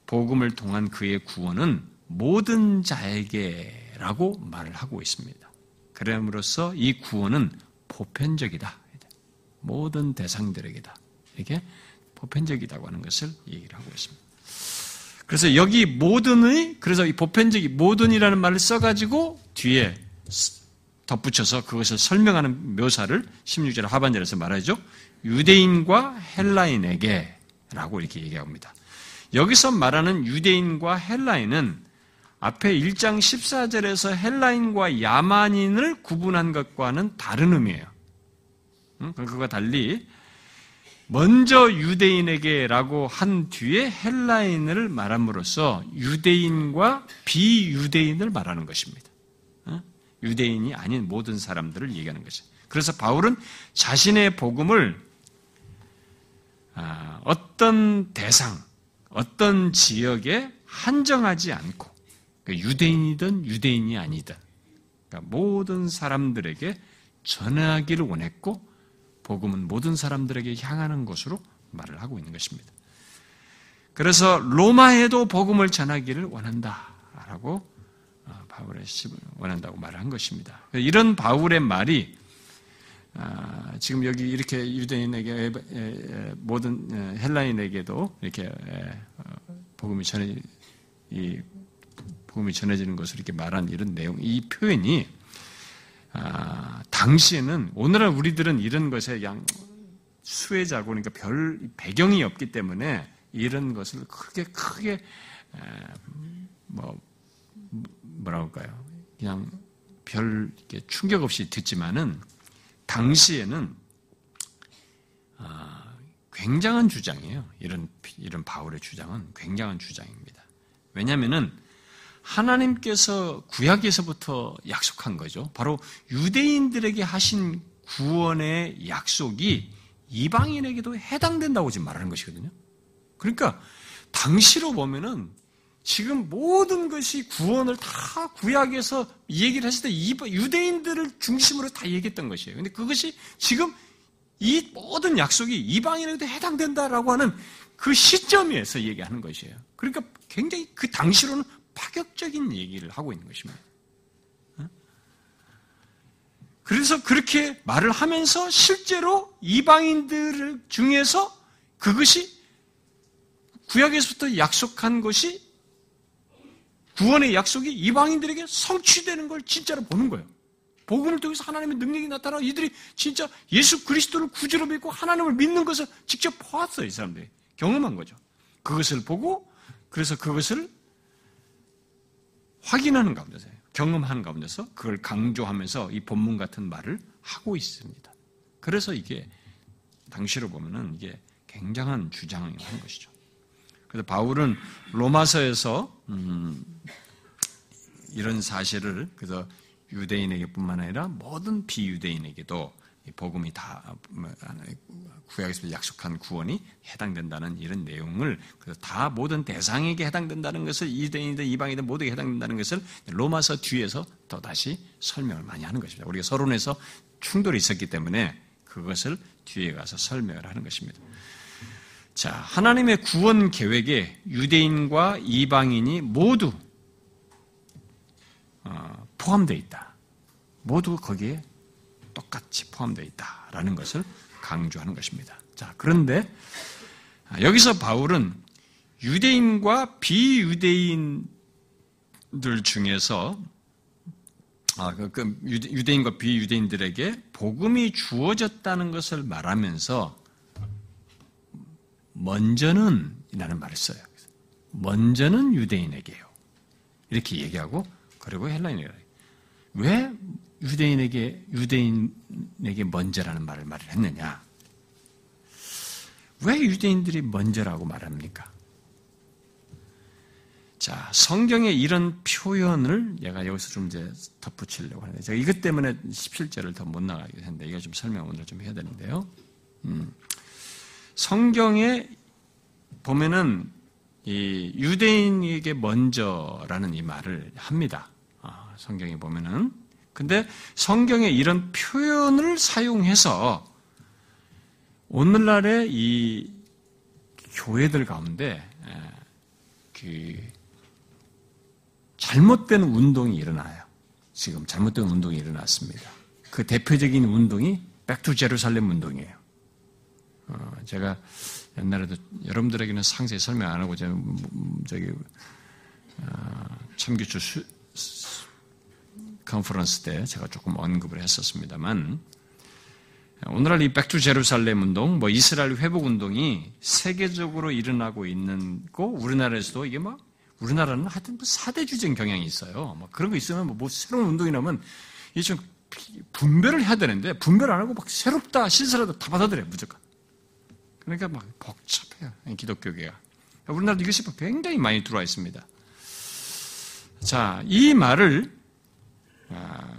복음을 통한 그의 구원은 모든 자에게라고 말을 하고 있습니다. 그럼으로써 이 구원은 보편적이다. 모든 대상들에게다. 이게 보편적이라고 하는 것을 얘기를 하고 있습니다. 그래서 여기 모든의 그래서 이 보편적이 모든이라는 말을 써가지고 뒤에 덧붙여서 그것을 설명하는 묘사를 16절 하반절에서 말하죠. 유대인과 헬라인에게 라고 이렇게 얘기합니다. 여기서 말하는 유대인과 헬라인은 앞에 1장 14절에서 헬라인과 야만인을 구분한 것과는 다른 의미예요. 그것과 달리 먼저 유대인에게라고 한 뒤에 헬라인을 말함으로써 유대인과 비유대인을 말하는 것입니다. 유대인이 아닌 모든 사람들을 얘기하는 것이죠. 그래서 바울은 자신의 복음을 아, 어떤 대상, 어떤 지역에 한정하지 않고 그러니까 유대인이든 유대인이 아니든 그러니까 모든 사람들에게 전하기를 원했고 복음은 모든 사람들에게 향하는 것으로 말을 하고 있는 것입니다. 그래서 로마에도 복음을 전하기를 원한다라고 어, 바울의 씹을 원한다고 말을 한 것입니다. 이런 바울의 말이 아, 지금 여기 이렇게 유대인에게 모든 헬라인에게도 이렇게 어, 복음이 전해 이 복음이 전해지는 것을 이렇게 말한 이런 내용, 이 표현이 아, 당시에는 오늘날 우리들은 이런 것에 그냥 수혜자고 그러니까 별 배경이 없기 때문에 이런 것을 크게 크게 에, 뭐 뭐라 할까요? 그냥 별 충격 없이 듣지만은 당시에는 아, 굉장한 주장이에요. 이런 이런 바울의 주장은 굉장한 주장입니다. 왜냐하면은 하나님께서 구약에서부터 약속한 거죠. 바로 유대인들에게 하신 구원의 약속이 이방인에게도 해당된다고 지금 말하는 것이거든요. 그러니까 당시로 보면은 지금 모든 것이 구원을 다 구약에서 얘기를 했을 때 유대인들을 중심으로 다 얘기했던 것이에요. 근데 그것이 지금 이 모든 약속이 이방인에게도 해당된다라고 하는 그 시점에서 얘기하는 것이에요. 그러니까 굉장히 그 당시로는 파격적인 얘기를 하고 있는 것입니다. 그래서 그렇게 말을 하면서 실제로 이방인들 중에서 그것이 구약에서부터 약속한 것이 구원의 약속이 이방인들에게 성취되는 걸 진짜로 보는 거예요. 복음을 통해서 하나님의 능력이 나타나 이들이 진짜 예수 그리스도를 구주로 믿고 하나님을 믿는 것을 직접 보았어요, 이 사람들이. 경험한 거죠. 그것을 보고 그래서 그것을 확인하는 가운데서 경험하는 가운데서 그걸 강조하면서 이 본문 같은 말을 하고 있습니다. 그래서 이게 당시로 보면은 이게 굉장한 주장을 한 것이죠. 그래서 바울은 로마서에서 음, 이런 사실을 그래서 유대인에게뿐만 아니라 모든 비유대인에게도 복음이 다 뭐, 구약에서 약속한 구원이 해당된다는 이런 내용을 다 모든 대상에게 해당된다는 것을 이대인이든 이방이든 모두에게 해당된다는 것을 로마서 뒤에서 더 다시 설명을 많이 하는 것입니다. 우리가 서론에서 충돌이 있었기 때문에 그것을 뒤에 가서 설명을 하는 것입니다. 자, 하나님의 구원 계획에 유대인과 이방인이 모두 어, 포함되어 있다. 모두 거기에 똑같이 포함되어 있다라는 것을 강조하는 것입니다. 자, 그런데 여기서 바울은 유대인과 비유대인들 중에서 아, 그, 그 유대인과 비유대인들에게 복음이 주어졌다는 것을 말하면서 먼저는 이라는 말을 써요. 먼저는 유대인에게요. 이렇게 얘기하고 그리고 헬라인에게 왜 유대인에게 유대인에게 먼저라는 말을 말을 했느냐? 왜 유대인들이 먼저라고 말합니까? 자, 성경에 이런 표현을 얘가 여기서 좀 이제 덧붙이려고 하는데, 제가 이것 때문에 17절을 더 못 나가게 했는데, 이거 좀 설명 오늘 좀 해야 되는데요. 음, 성경에 보면은 이 유대인에게 먼저라는 이 말을 합니다. 아, 성경에 보면은 근데 성경에 이런 표현을 사용해서 오늘날의 이 교회들 가운데 그 잘못된 운동이 일어나요. 지금 잘못된 운동이 일어났습니다. 그 대표적인 운동이 Back to Jerusalem 운동이에요. 어, 제가 옛날에도 여러분들에게는 상세히 설명 안 하고 저기 어, 참교추 컨퍼런스 때 제가 조금 언급을 했었습니다만 오늘날 이 Back to Jerusalem 운동, 뭐 이스라엘 회복 운동이 세계적으로 일어나고 있는 거 우리나라에서도 이게 막 우리나라는 하여튼 뭐 사대주의적 경향이 있어요. 뭐 그런 거 있으면 뭐, 뭐 새로운 운동이 나면 이게 좀 분별을 해야 되는데 분별 안 하고 막 새롭다 신선하다 다 받아들여요 무조건. 그러니까 막 복잡해요 기독교계가. 우리나라도 이것이 굉장히 많이 들어와 있습니다. 자, 이 말을 아,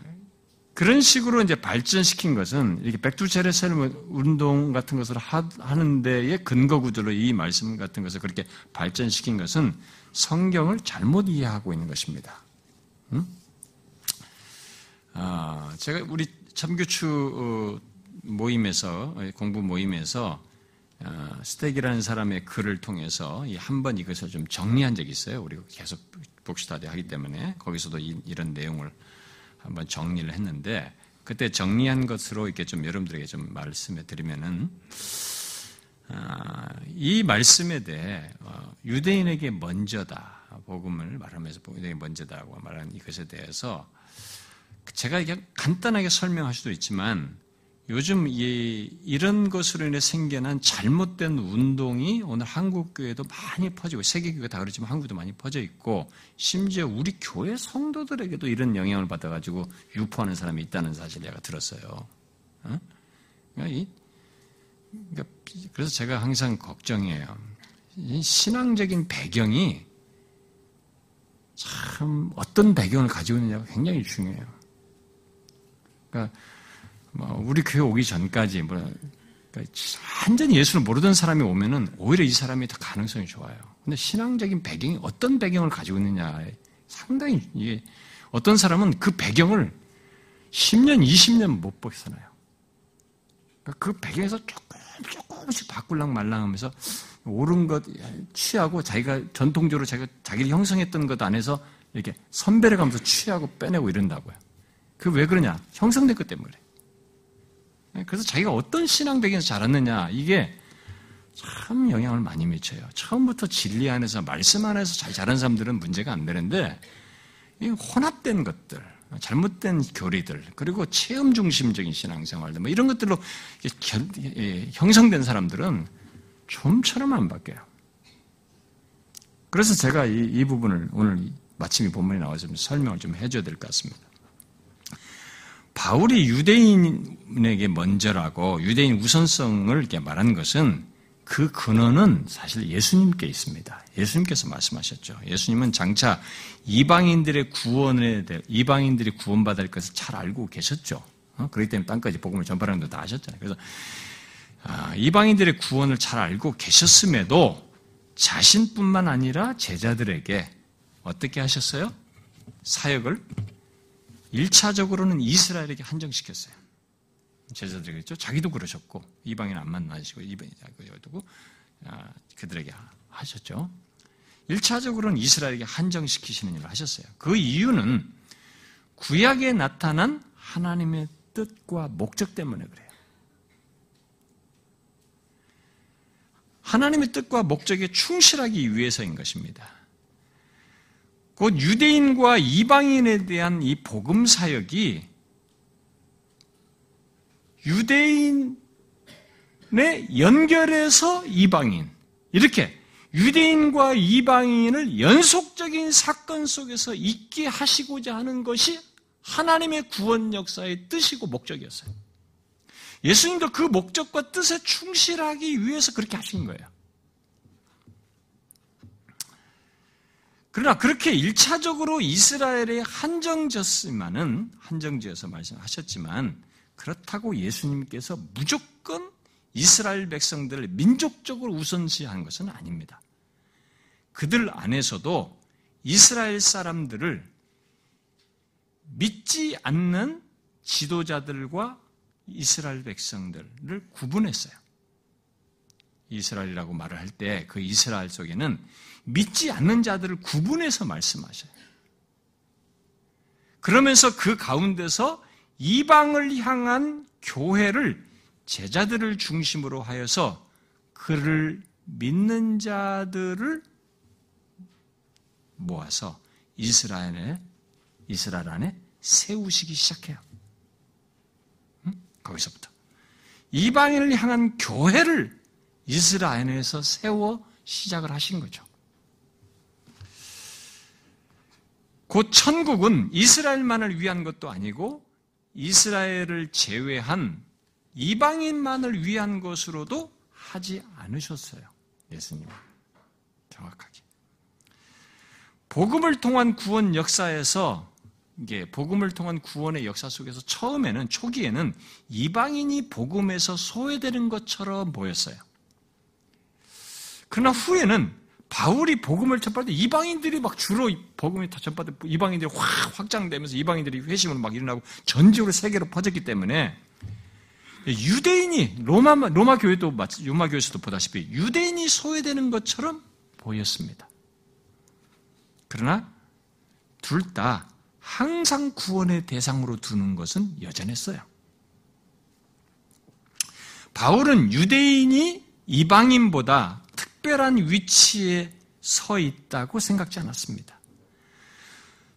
그런 식으로 이제 발전시킨 것은 이렇게 백두체레셀 운동 같은 것을 하는 데에 근거 구조로 이 말씀 같은 것을 그렇게 발전시킨 것은 성경을 잘못 이해하고 있는 것입니다. 음? 아, 제가 우리 참교추 어, 모임에서 공부 모임에서 어, 스택이라는 사람의 글을 통해서 한 번 이것을 좀 정리한 적이 있어요. 우리가 계속 복시다디 하기 때문에 거기서도 이, 런 내용을 한번 정리를 했는데 그때 정리한 것으로 이렇게 좀 여러분들에게 좀 말씀해 드리면은 아, 이 말씀에 대해 어, 유대인에게 먼저다 복음을 말하면서 유대인에게 먼저다고 말하는 이것에 대해서 제가 이게 간단하게 설명할 수도 있지만 요즘 이, 이런 것으로 인해 생겨난 잘못된 운동이 오늘 한국 교회도 많이 퍼지고 세계 교회 다 그렇지만 한국도 많이 퍼져 있고 심지어 우리 교회 성도들에게도 이런 영향을 받아가지고 유포하는 사람이 있다는 사실 을 제가 들었어요. 어? 그러니까 이, 그러니까 그래서 제가 항상 걱정해요. 신앙적인 배경이 참 어떤 배경을 가지고 있느냐가 굉장히 중요해요. 그러니까 뭐 우리 교회 오기 전까지 뭐 그러니까 완전히 예수를 모르던 사람이 오면은 오히려 이 사람이 더 가능성이 좋아요. 근데 신앙적인 배경이 어떤 배경을 가지고 있느냐에 상당히 이게 어떤 사람은 그 배경을 10년, 20년 못 벗어나요. 그러니까 그 배경에서 조금 조금씩 바꿀랑 말랑하면서 옳은 것 취하고 자기가 전통적으로 자기가 자기를 형성했던 것 안에서 이렇게 선배를 가면서 취하고 빼내고 이런다고요. 그 왜 그러냐? 형성된 것 때문에. 그래서 자기가 어떤 신앙 배경에서 자랐느냐, 이게 참 영향을 많이 미쳐요. 처음부터 진리 안에서, 말씀 안에서 잘 자란 사람들은 문제가 안 되는데, 이 혼합된 것들, 잘못된 교리들, 그리고 체험 중심적인 신앙생활들, 뭐 이런 것들로 예, 형성된 사람들은 좀처럼 안 바뀌어요. 그래서 제가 이, 이 부분을 오늘 마침 이 본문에 나와서 설명을 좀 해줘야 될 것 같습니다. 바울이 유대인에게 먼저라고 유대인 우선성을 이렇게 말한 것은 그 근원은 사실 예수님께 있습니다. 예수님께서 말씀하셨죠. 예수님은 장차 이방인들의 구원에 대해 이방인들이 구원받을 것을 잘 알고 계셨죠. 어? 그렇기 때문에 땅까지 복음을 전파하는 것도 다 하셨잖아요. 그래서 아, 이방인들의 구원을 잘 알고 계셨음에도 자신뿐만 아니라 제자들에게 어떻게 하셨어요? 사역을 1차적으로는 이스라엘에게 한정시켰어요. 제자들이겠죠. 자기도 그러셨고 이방인 안 만나시고 이방인 두고 아, 그들에게 하셨죠. 1차적으로는 이스라엘에게 한정시키시는 일을 하셨어요. 그 이유는 구약에 나타난 하나님의 뜻과 목적 때문에 그래요. 하나님의 뜻과 목적에 충실하기 위해서인 것입니다. 곧 유대인과 이방인에 대한 이 복음 사역이 유대인의 연결해서 이방인 이렇게 유대인과 이방인을 연속적인 사건 속에서 있게 하시고자 하는 것이 하나님의 구원 역사의 뜻이고 목적이었어요. 예수님도 그 목적과 뜻에 충실하기 위해서 그렇게 하신 거예요. 그러나 그렇게 일차적으로 이스라엘에 한정졌지만은 한정지어서 말씀하셨지만 그렇다고 예수님께서 무조건 이스라엘 백성들을 민족적으로 우선시한 것은 아닙니다. 그들 안에서도 이스라엘 사람들을 믿지 않는 지도자들과 이스라엘 백성들을 구분했어요. 이스라엘이라고 말을 할 때 그 이스라엘 속에는 믿지 않는 자들을 구분해서 말씀하셔요. 그러면서 그 가운데서 이방을 향한 교회를 제자들을 중심으로 하여서 그를 믿는 자들을 모아서 이스라엘에 이스라엘 안에 세우시기 시작해요. 응? 거기서부터. 이방인을 향한 교회를 이스라엘에서 세워 시작을 하신 거죠. 곧 천국은 이스라엘만을 위한 것도 아니고 이스라엘을 제외한 이방인만을 위한 것으로도 하지 않으셨어요. 예수님은. 정확하게. 복음을 통한 구원 역사에서 이게 복음을 통한 구원의 역사 속에서 처음에는 초기에는 이방인이 복음에서 소외되는 것처럼 보였어요. 그러나 후에는 바울이 복음을 전파할 때 이방인들이 막 주로 복음이 전파할 때 이방인들이 확 확장되면서 이방인들이 회심으로 막 일어나고 전적으로 세계로 퍼졌기 때문에 유대인이 로마 로마 교회도 로마 교회에서도 보다시피 유대인이 소외되는 것처럼 보였습니다. 그러나 둘 다 항상 구원의 대상으로 두는 것은 여전했어요. 바울은 유대인이 이방인보다 특별한 위치에 서 있다고 생각지 않았습니다.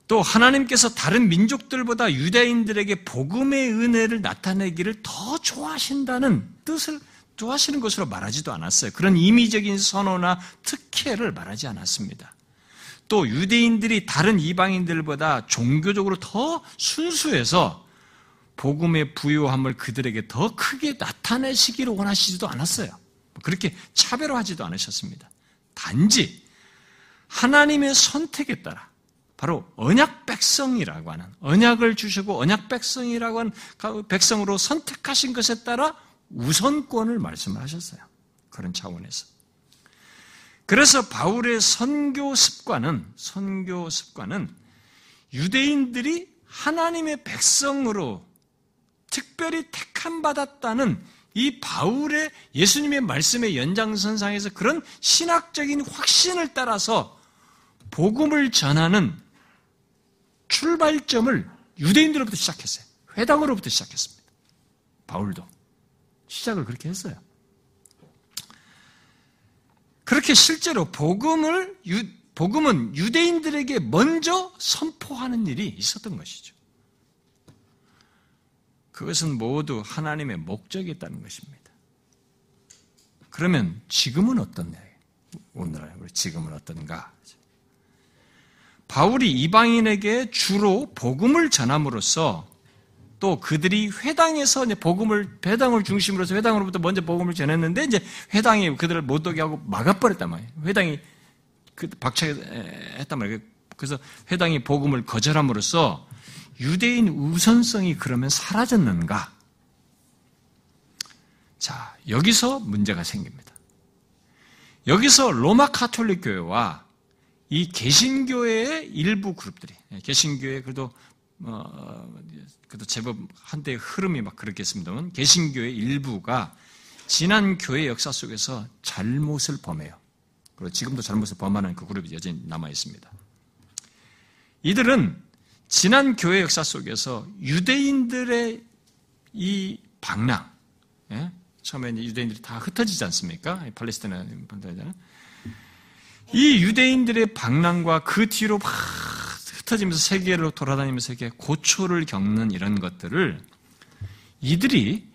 또 하나님께서 다른 민족들보다 유대인들에게 복음의 은혜를 나타내기를 더 좋아하신다는 뜻을 좋아하시는 것으로 말하지도 않았어요. 그런 임의적인 선호나 특혜를 말하지 않았습니다. 또 유대인들이 다른 이방인들보다 종교적으로 더 순수해서 복음의 부요함을 그들에게 더 크게 나타내시기를 원하시지도 않았어요. 그렇게 차별화하지도 않으셨습니다. 단지 하나님의 선택에 따라 바로 언약 백성이라고 하는 언약을 주시고 언약 백성이라고 하는 백성으로 선택하신 것에 따라 우선권을 말씀하셨어요. 그런 차원에서. 그래서 바울의 선교 습관은 선교 습관은 유대인들이 하나님의 백성으로 특별히 택함 받았다는 이 바울의 예수님의 말씀의 연장선상에서 그런 신학적인 확신을 따라서 복음을 전하는 출발점을 유대인들로부터 시작했어요. 회당으로부터 시작했습니다. 바울도 시작을 그렇게 했어요. 그렇게 실제로 복음을 복음은 유대인들에게 먼저 선포하는 일이 있었던 것이죠. 그것은 모두 하나님의 목적이 있다는 것입니다. 그러면 지금은 어떻냐? 오늘 우리 지금은 어떤가? 바울이 이방인에게 주로 복음을 전함으로써 또 그들이 회당에서 이제 복음을 회당을 중심으로 해서 회당으로부터 먼저 복음을 전했는데 이제 회당이 그들을 못 오게 하고 막아버렸단 말이에요. 회당이 그 박차했단 말이에요. 그래서 회당이 복음을 거절함으로써 유대인 우선성이 그러면 사라졌는가? 자, 여기서 문제가 생깁니다. 여기서 로마 카톨릭 교회와 이 개신교회의 일부 그룹들이, 예, 개신교회 그래도 어, 그래도 제법 한때 흐름이 막 그렇겠습니다만 개신교의 일부가 지난 교회 역사 속에서 잘못을 범해요. 그리고 지금도 잘못을 범하는 그 그룹이 여전히 남아 있습니다. 이들은 지난 교회 역사 속에서 유대인들의 이 방랑, 예? 처음에 유대인들이 다 흩어지지 않습니까? 팔레스타인 반대잖아요. 이 유대인들의 방랑과 그 뒤로 막 흩어지면서 세계로 돌아다니면서 세계 고초를 겪는 이런 것들을 이들이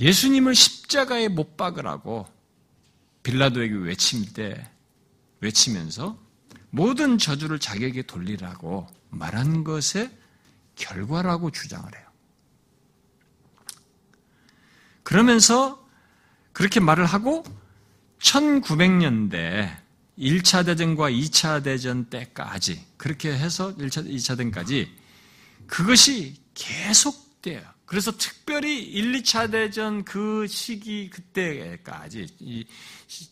예수님을 십자가에 못 박으라고 빌라도에게 외칠 때 외치면서 모든 저주를 자기에게 돌리라고 말한 것의 결과라고 주장을 해요. 그러면서 그렇게 말을 하고 1900년대 1차 대전과 2차 대전 때까지 그렇게 해서 1차, 2차 대전까지 그것이 계속돼요. 그래서 특별히 1, 2차 대전 그 시기 그때까지 이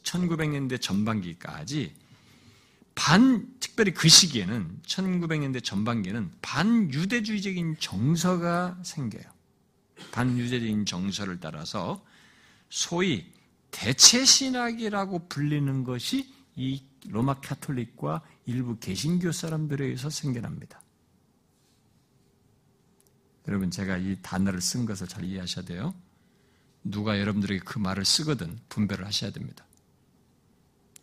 1900년대 전반기까지 반 특별히 그 시기에는 1900년대 전반기에는 반유대주의적인 정서가 생겨요. 반유대적인 정서를 따라서 소위 대체 신학이라고 불리는 것이 이 로마 카톨릭과 일부 개신교 사람들에 의해서 생겨납니다. 여러분 제가 이 단어를 쓴 것을 잘 이해하셔야 돼요. 누가 여러분들에게 그 말을 쓰거든 분별을 하셔야 됩니다.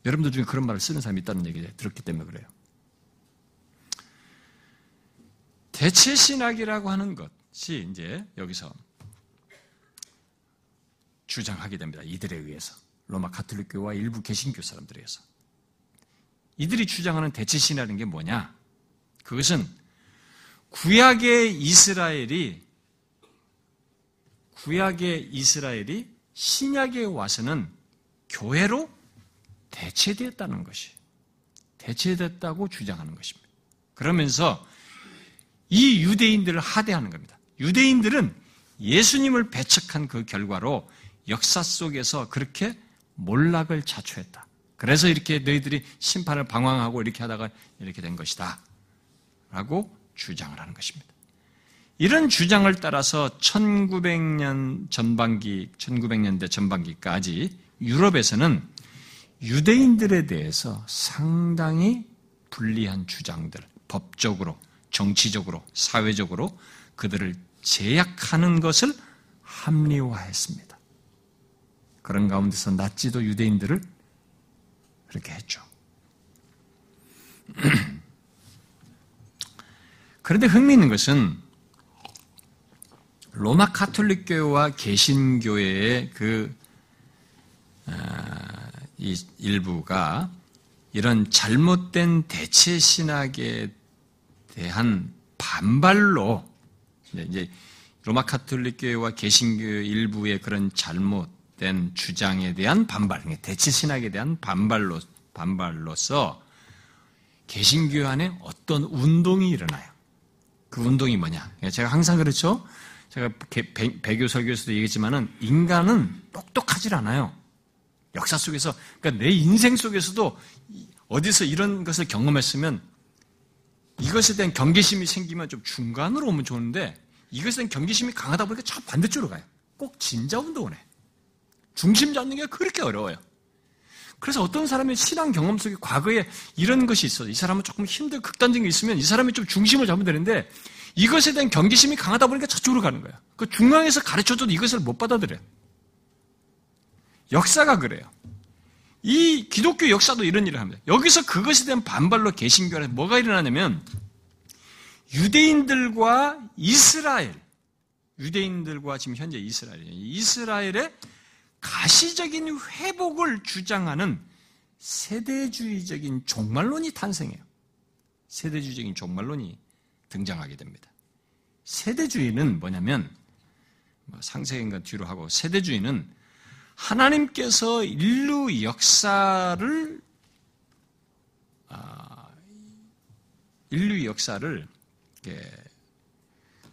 여러분들 중에 그런 말을 쓰는 사람이 있다는 얘기 들었기 때문에 그래요. 대체 신학이라고 하는 것이 이제 여기서 주장하게 됩니다. 이들에 의해서. 로마 카톨릭 교와 일부 개신교 사람들에 의해서. 이들이 주장하는 대체 신학인 게 뭐냐? 그것은 구약의 이스라엘이 구약의 이스라엘이 신약에 와서는 교회로 대체되었다는 것이 대체됐다고 주장하는 것입니다. 그러면서 이 유대인들을 하대하는 겁니다. 유대인들은 예수님을 배척한 그 결과로 역사 속에서 그렇게 몰락을 자초했다. 그래서 이렇게 너희들이 심판을 방황하고 이렇게 하다가 이렇게 된 것이다. 라고 주장을 하는 것입니다. 이런 주장을 따라서 1900년 전반기, 1900년대 전반기까지 유럽에서는 유대인들에 대해서 상당히 불리한 주장들, 법적으로, 정치적으로, 사회적으로 그들을 제약하는 것을 합리화했습니다. 그런 가운데서 나치도 유대인들을 그렇게 했죠. 그런데 흥미있는 것은 로마 카톨릭 교회와 개신교회의 그 아, 일부가 이런 잘못된 대체 신학에 대한 반발로 이제 로마 카톨릭 교회와 개신교 일부의 그런 잘못된 주장에 대한 반발, 대체 신학에 대한 반발로 반발로서 개신교 안에 어떤 운동이 일어나요. 그 운동이 뭐냐? 제가 항상 그렇죠. 제가 배교 설교에서도 얘기했지만은 인간은 똑똑하질 않아요. 역사 속에서 그러니까 내 인생 속에서도 어디서 이런 것을 경험했으면 이것에 대한 경계심이 생기면 좀 중간으로 오면 좋은데 이것에 대한 경계심이 강하다 보니까 저 반대쪽으로 가요. 꼭 진자 운동을 해. 중심 잡는 게 그렇게 어려워요. 그래서 어떤 사람의 신앙 경험 속에 과거에 이런 것이 있어요. 이 사람은 조금 힘들 극단적인 게 있으면 이 사람이 좀 중심을 잡으면 되는데 이것에 대한 경계심이 강하다 보니까 저쪽으로 가는 거야. 그 중앙에서 가르쳐줘도 이것을 못 받아들여요. 역사가 그래요. 이 기독교 역사도 이런 일을 합니다. 여기서 그것에 대한 반발로 개신교에 뭐가 일어나냐면 유대인들과 이스라엘, 유대인들과 지금 현재 이스라엘이에요. 이스라엘의 가시적인 회복을 주장하는 세대주의적인 종말론이 탄생해요. 세대주의적인 종말론이 등장하게 됩니다. 세대주의는 뭐냐면 뭐 상세인가 뒤로 하고 세대주의는 하나님께서 인류 역사를 아, 인류 역사를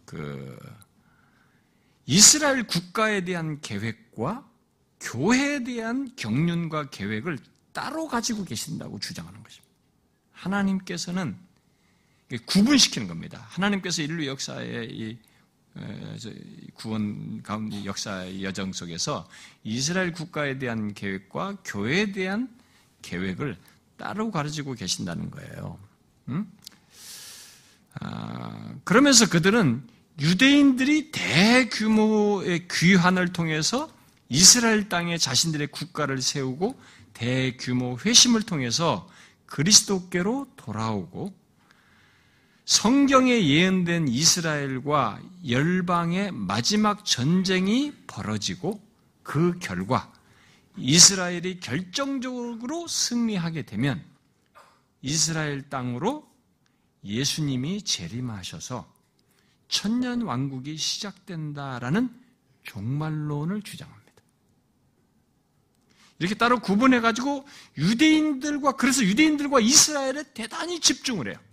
그 이스라엘 국가에 대한 계획과 교회에 대한 경륜과 계획을 따로 가지고 계신다고 주장하는 것입니다. 하나님께서는 구분시키는 겁니다. 하나님께서 인류 역사의 이 구원 가운데 역사 여정 속에서 이스라엘 국가에 대한 계획과 교회에 대한 계획을 따로 가르치고 계신다는 거예요. 음? 아, 그러면서 그들은 유대인들이 대규모의 귀환을 통해서 이스라엘 땅에 자신들의 국가를 세우고 대규모 회심을 통해서 그리스도께로 돌아오고 성경에 예언된 이스라엘과 열방의 마지막 전쟁이 벌어지고 그 결과 이스라엘이 결정적으로 승리하게 되면 이스라엘 땅으로 예수님이 재림하셔서 천년 왕국이 시작된다라는 종말론을 주장합니다. 이렇게 따로 구분해가지고 유대인들과, 그래서 유대인들과 이스라엘에 대단히 집중을 해요.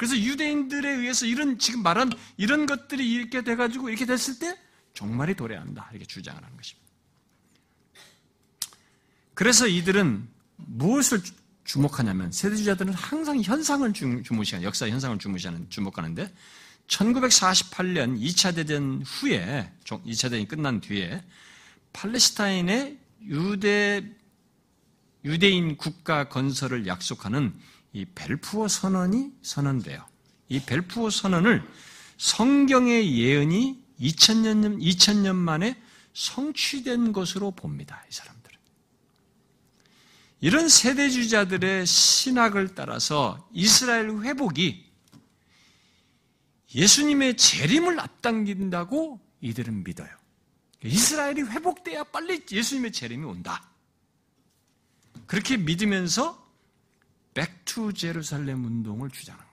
그래서 유대인들에 의해서 이런, 지금 말한 이런 것들이 이렇게 돼가지고 이렇게 됐을 때 종말이 도래한다. 이렇게 주장을 하는 것입니다. 그래서 이들은 무엇을 주목하냐면 세대주자들은 항상 현상을 주무시하는 역사 현상을 주무시하는 주목하는데 1948년 2차 대전 후에 2차 대전이 끝난 뒤에 팔레스타인의 유대 유대인 국가 건설을 약속하는 이 벨푸어 선언이 선언돼요. 이 벨푸어 선언을 성경의 예언이 2000년 2000년 만에 성취된 것으로 봅니다. 이 사람들은. 이런 세대주자들의 신학을 따라서 이스라엘 회복이 예수님의 재림을 앞당긴다고 이들은 믿어요. 이스라엘이 회복돼야 빨리 예수님의 재림이 온다. 그렇게 믿으면서 Back to Jerusalem 운동을 주장합니다.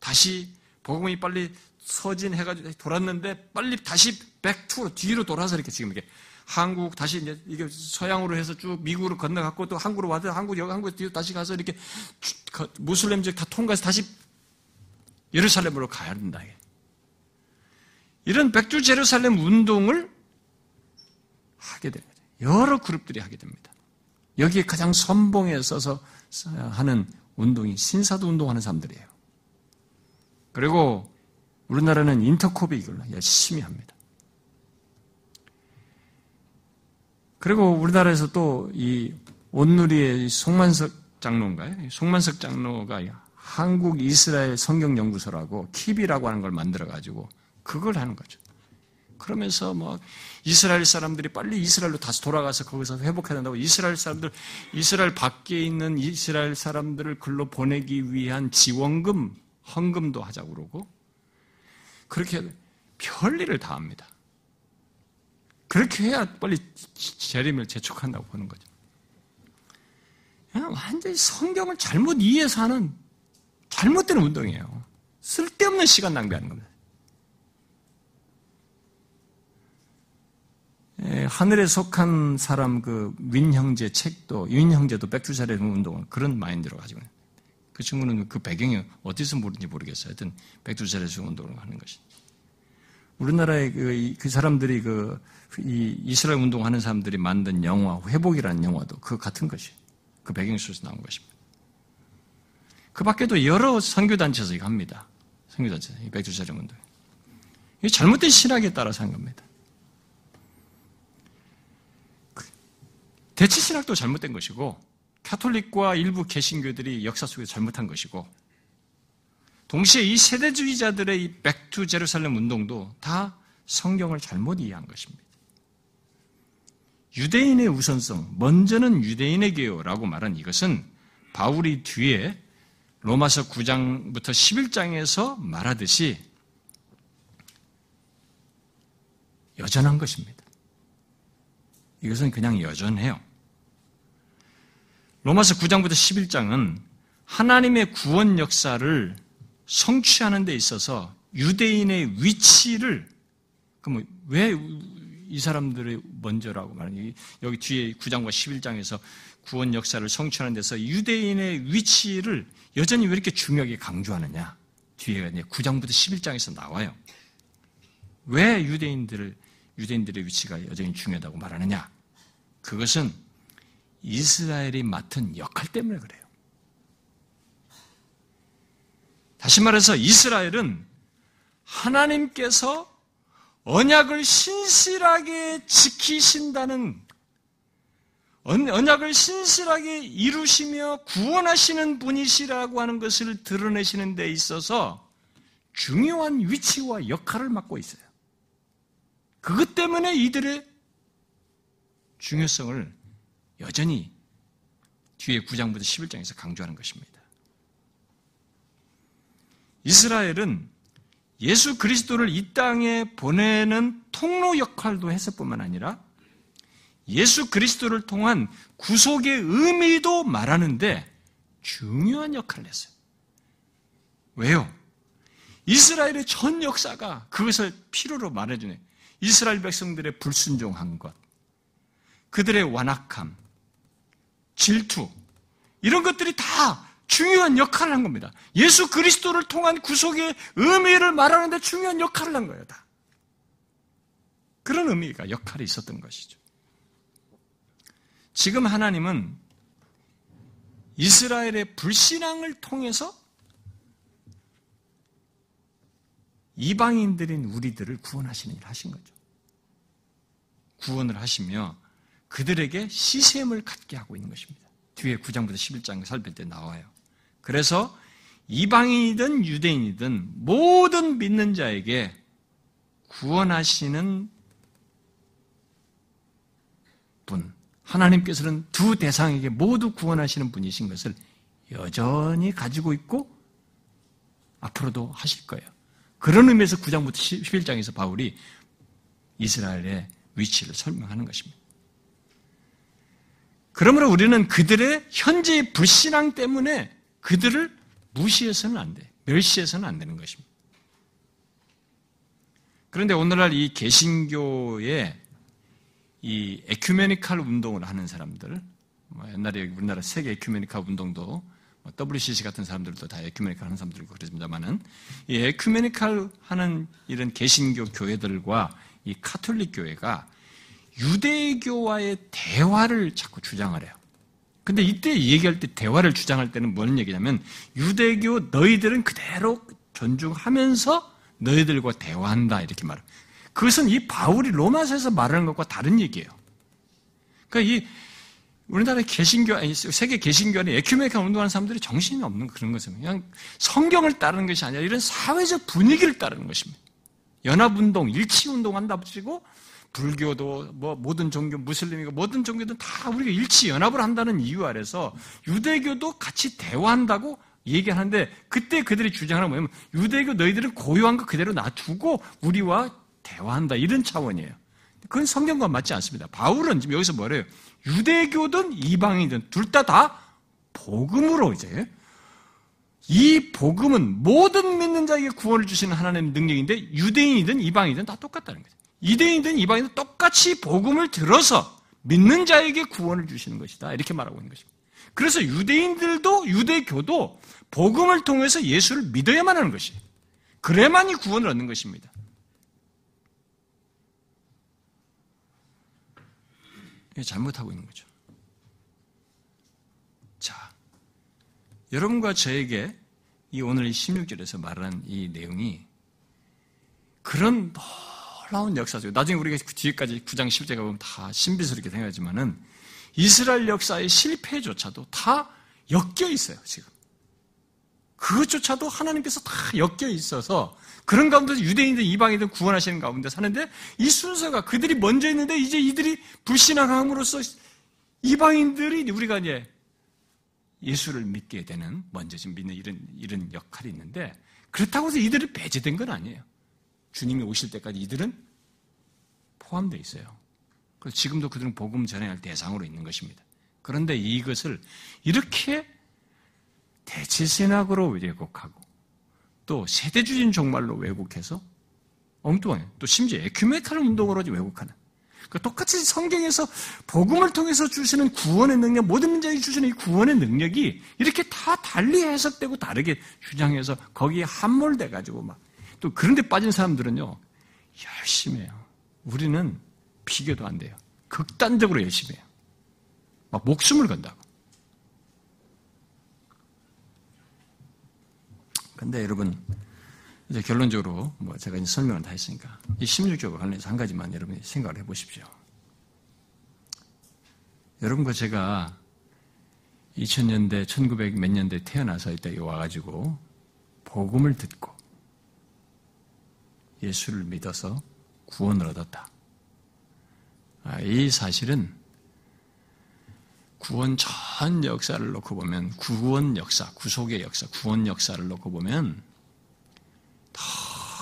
다시 복음이 빨리 서진해가지고 돌았는데 빨리 다시 back to로 뒤로 돌아서 이렇게 지금 이렇게 한국 다시 이제 이게 서양으로 해서 쭉 미국으로 건너갔고 또 한국으로 와서 한국 여기 한국 뒤로 다시 가서 이렇게 무슬림들 다 통과해서 다시 예루살렘으로 가야 된다. 이런 백주 제루살렘 운동을 하게 됩니다. 여러 그룹들이 하게 됩니다. 여기에 가장 선봉에 서서 하는 운동이 신사도 운동하는 사람들이에요. 그리고 우리나라는 인터코비 이걸 열심히 합니다. 그리고 우리나라에서 또 이 온누리의 송만석 장로인가요? 송만석 장로가 한국 이스라엘 성경연구소라고 킵이라고 하는 걸 만들어가지고 그걸 하는 거죠. 그러면서 뭐 이스라엘 사람들이 빨리 이스라엘로 다시 돌아가서 거기서 회복해야 된다고 이스라엘 사람들 이스라엘 밖에 있는 이스라엘 사람들을 글로 보내기 위한 지원금 헌금도 하자고 그러고 그렇게 별일을 다 합니다. 그렇게 해야 빨리 재림을 재촉한다고 보는 거죠. 완전히 성경을 잘못 이해해서 하는 잘못된 운동이에요. 쓸데없는 시간 낭비하는 겁니다. 하늘에 속한 사람 그 윈 형제 책도 윈 형제도 백투사의 운동은 그런 마인드로 가지고. 그 친구는 그 배경이 어디서 모르는지 모르겠어요. 하여튼 백두사의 운동을 하는 것이. 우리나라의 그, 그 사람들이 그, 이 이스라엘 운동하는 사람들이 만든 영화, 회복이라는 영화도 그 같은 것이. 그 배경 속에서 나온 것입니다. 그 밖에도 여러 선교단체에서 이거 합니다. 선교단체, 이 백두사령 운동. 이 잘못된 신학에 따라서 한 겁니다. 대치 신학도 잘못된 것이고 카톨릭과 일부 개신교들이 역사 속에 잘못한 것이고 동시에 이 세대주의자들의 이 백투 제루살렘 운동도 다 성경을 잘못 이해한 것입니다. 유대인의 우선성, 먼저는 유대인의 교요라고 말한 이것은 바울이 뒤에 로마서 9장부터 11장에서 말하듯이 여전한 것입니다. 이것은 그냥 여전해요. 로마서 9장부터 11장은 하나님의 구원 역사를 성취하는 데 있어서 유대인의 위치를 그럼 왜 이 사람들의 먼저라고 말하니 여기 뒤에 9장과 11장에서 구원 역사를 성취하는 데서 유대인의 위치를 여전히 왜 이렇게 중요하게 강조하느냐? 뒤에 이제 9장부터 11장에서 나와요. 왜 유대인들을 유대인들의 위치가 여전히 중요하다고 말하느냐? 그것은 이스라엘이 맡은 역할 때문에 그래요. 다시 말해서 이스라엘은 하나님께서 언약을 신실하게 지키신다는 언약을 신실하게 이루시며 구원하시는 분이시라고 하는 것을 드러내시는 데 있어서 중요한 위치와 역할을 맡고 있어요. 그것 때문에 이들의 중요성을 여전히 뒤에 9장부터 11장에서 강조하는 것입니다. 이스라엘은 예수 그리스도를 이 땅에 보내는 통로 역할도 했을 뿐만 아니라 예수 그리스도를 통한 구속의 의미도 말하는데 중요한 역할을 했어요. 왜요? 이스라엘의 전 역사가 그것을 필요로 말해주네. 이스라엘 백성들의 불순종한 것, 그들의 완악함, 질투, 이런 것들이 다 중요한 역할을 한 겁니다. 예수 그리스도를 통한 구속의 의미를 말하는데 중요한 역할을 한 거예요, 다. 그런 의미가, 역할이 있었던 것이죠. 지금 하나님은 이스라엘의 불신앙을 통해서 이방인들인 우리들을 구원하시는 일을 하신 거죠. 구원을 하시며 그들에게 시샘을 갖게 하고 있는 것입니다. 뒤에 9장부터 11장 살필 때 나와요. 그래서 이방인이든 유대인이든 모든 믿는 자에게 구원하시는 분, 하나님께서는 두 대상에게 모두 구원하시는 분이신 것을 여전히 가지고 있고 앞으로도 하실 거예요. 그런 의미에서 9장부터 11장에서 바울이 이스라엘의 위치를 설명하는 것입니다. 그러므로 우리는 그들의 현재의 불신앙 때문에 그들을 무시해서는 안 돼. 멸시해서는 안 되는 것입니다. 그런데 오늘날 이 개신교의 이 에큐메니칼 운동을 하는 사람들, 뭐 옛날에 우리나라 세계 에큐메니칼 운동도 뭐 WCC 같은 사람들도 다 에큐메니칼 하는 사람들이고 그렇습니다만은 이 에큐메니칼 하는 이런 개신교 교회들과 이 카톨릭 교회가 유대교와의 대화를 자꾸 주장을 해요. 근데 이때 얘기할 때 대화를 주장할 때는 뭔 얘기냐면 유대교 너희들은 그대로 존중하면서 너희들과 대화한다 이렇게 말해요. 그것은 이 바울이 로마서에서 말하는 것과 다른 얘기예요. 그러니까 이 우리나라 개신교, 아니, 세계 개신교 안에 에큐메니카 운동하는 사람들이 정신이 없는 그런 것입니다. 그냥 성경을 따르는 것이 아니라 이런 사회적 분위기를 따르는 것입니다. 연합운동, 일치운동 한다고 치고 불교도 뭐 모든 종교 무슬림이고 모든 종교도 다 우리가 일치 연합을 한다는 이유 아래서 유대교도 같이 대화한다고 얘기하는데 그때 그들이 주장하는 뭐냐면 유대교 너희들은 고유한 거 그대로 놔두고 우리와 대화한다 이런 차원이에요. 그건 성경과 맞지 않습니다. 바울은 지금 여기서 뭐래요? 유대교든 이방이든 둘 다다 다 복음으로 이제 이 복음은 모든 믿는 자에게 구원을 주시는 하나님의 능력인데 유대인이든 이방이든 다 똑같다는 거죠. 이대인든 이방인든 똑같이 복음을 들어서 믿는 자에게 구원을 주시는 것이다. 이렇게 말하고 있는 것입니다. 그래서 유대인들도 유대교도 복음을 통해서 예수를 믿어야만 하는 것이. 그래만이 구원을 얻는 것입니다. 잘못하고 있는 거죠. 자, 여러분과 저에게 이 오늘 16절에서 말하는 이 내용이 그런 놀라운 역사죠. 나중에 우리가 그 뒤에까지 9장 10제가 보면 다 신비스럽게 생각하지만은 이스라엘 역사의 실패조차도 다 엮여 있어요, 지금. 그것조차도 하나님께서 다 엮여 있어서 그런 가운데서 유대인들 이방인들 구원하시는 가운데 사는데 이 순서가 그들이 먼저 있는데 이제 이들이 불신앙함으로써 이방인들이 우리가 이제 예수를 믿게 되는 먼저 좀 믿는 이런 이런 역할이 있는데 그렇다고 해서 이들은 배제된 건 아니에요. 주님이 오실 때까지 이들은 포함되어 있어요. 그래서 지금도 그들은 복음 전해할 대상으로 있는 것입니다. 그런데 이것을 이렇게 대체신학으로 왜곡하고 또 세대주의인 종말로 왜곡해서 엉뚱해. 또 심지어 에큐메탈 운동으로 왜곡하는. 그러니까 똑같이 성경에서 복음을 통해서 주시는 구원의 능력, 모든 민족이 주시는 이 구원의 능력이 이렇게 다 달리 해석되고 다르게 주장해서 거기에 함몰돼가지고 막 또 그런데 빠진 사람들은요 열심히 해요. 우리는 비교도 안 돼요. 극단적으로 열심히 해요. 막 목숨을 건다고. 근데 여러분, 이제 결론적으로 뭐 제가 이제 설명을 다 했으니까 이 16조와 관련해서 한 가지만 여러분이 생각을 해 보십시오. 여러분과 제가 2000년대, 1900 몇 년대 태어나서 이때 와가지고 복음을 듣고 예수를 믿어서 구원을 얻었다. 아, 이 사실은 구원 전 역사를 놓고 보면 구원 역사, 구속의 역사, 구원 역사를 놓고 보면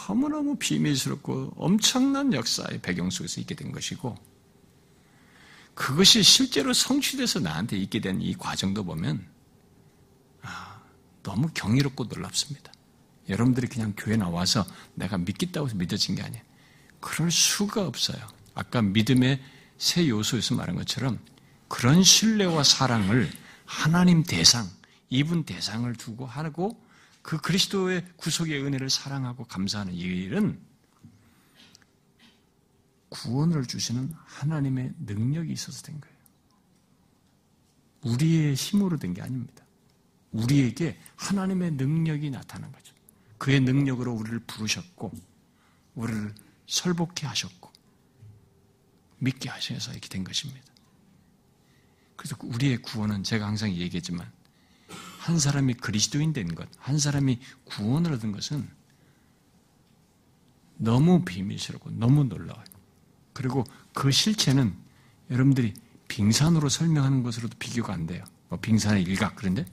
너무너무 비밀스럽고 엄청난 역사의 배경 속에서 있게 된 것이고 그것이 실제로 성취돼서 나한테 있게 된 이 과정도 보면 아, 너무 경이롭고 놀랍습니다. 여러분들이 그냥 교회 나와서 내가 믿겠다고 해서 믿어진 게 아니에요. 그럴 수가 없어요. 아까 믿음의 세 요소에서 말한 것처럼 그런 신뢰와 사랑을 하나님 대상, 이분 대상을 두고 하고 그 그리스도의 구속의 은혜를 사랑하고 감사하는 이 일은 구원을 주시는 하나님의 능력이 있어서 된 거예요. 우리의 힘으로 된 게 아닙니다. 우리에게 하나님의 능력이 나타난 거죠. 그의 능력으로 우리를 부르셨고, 우리를 설복해 하셨고, 믿게 하셔서 이렇게 된 것입니다. 그래서 우리의 구원은 제가 항상 얘기했지만 한 사람이 그리스도인 된 것, 한 사람이 구원을 얻은 것은 너무 비밀스럽고 너무 놀라워요. 그리고 그 실체는 여러분들이 빙산으로 설명하는 것으로도 비교가 안 돼요. 뭐 빙산의 일각 그런데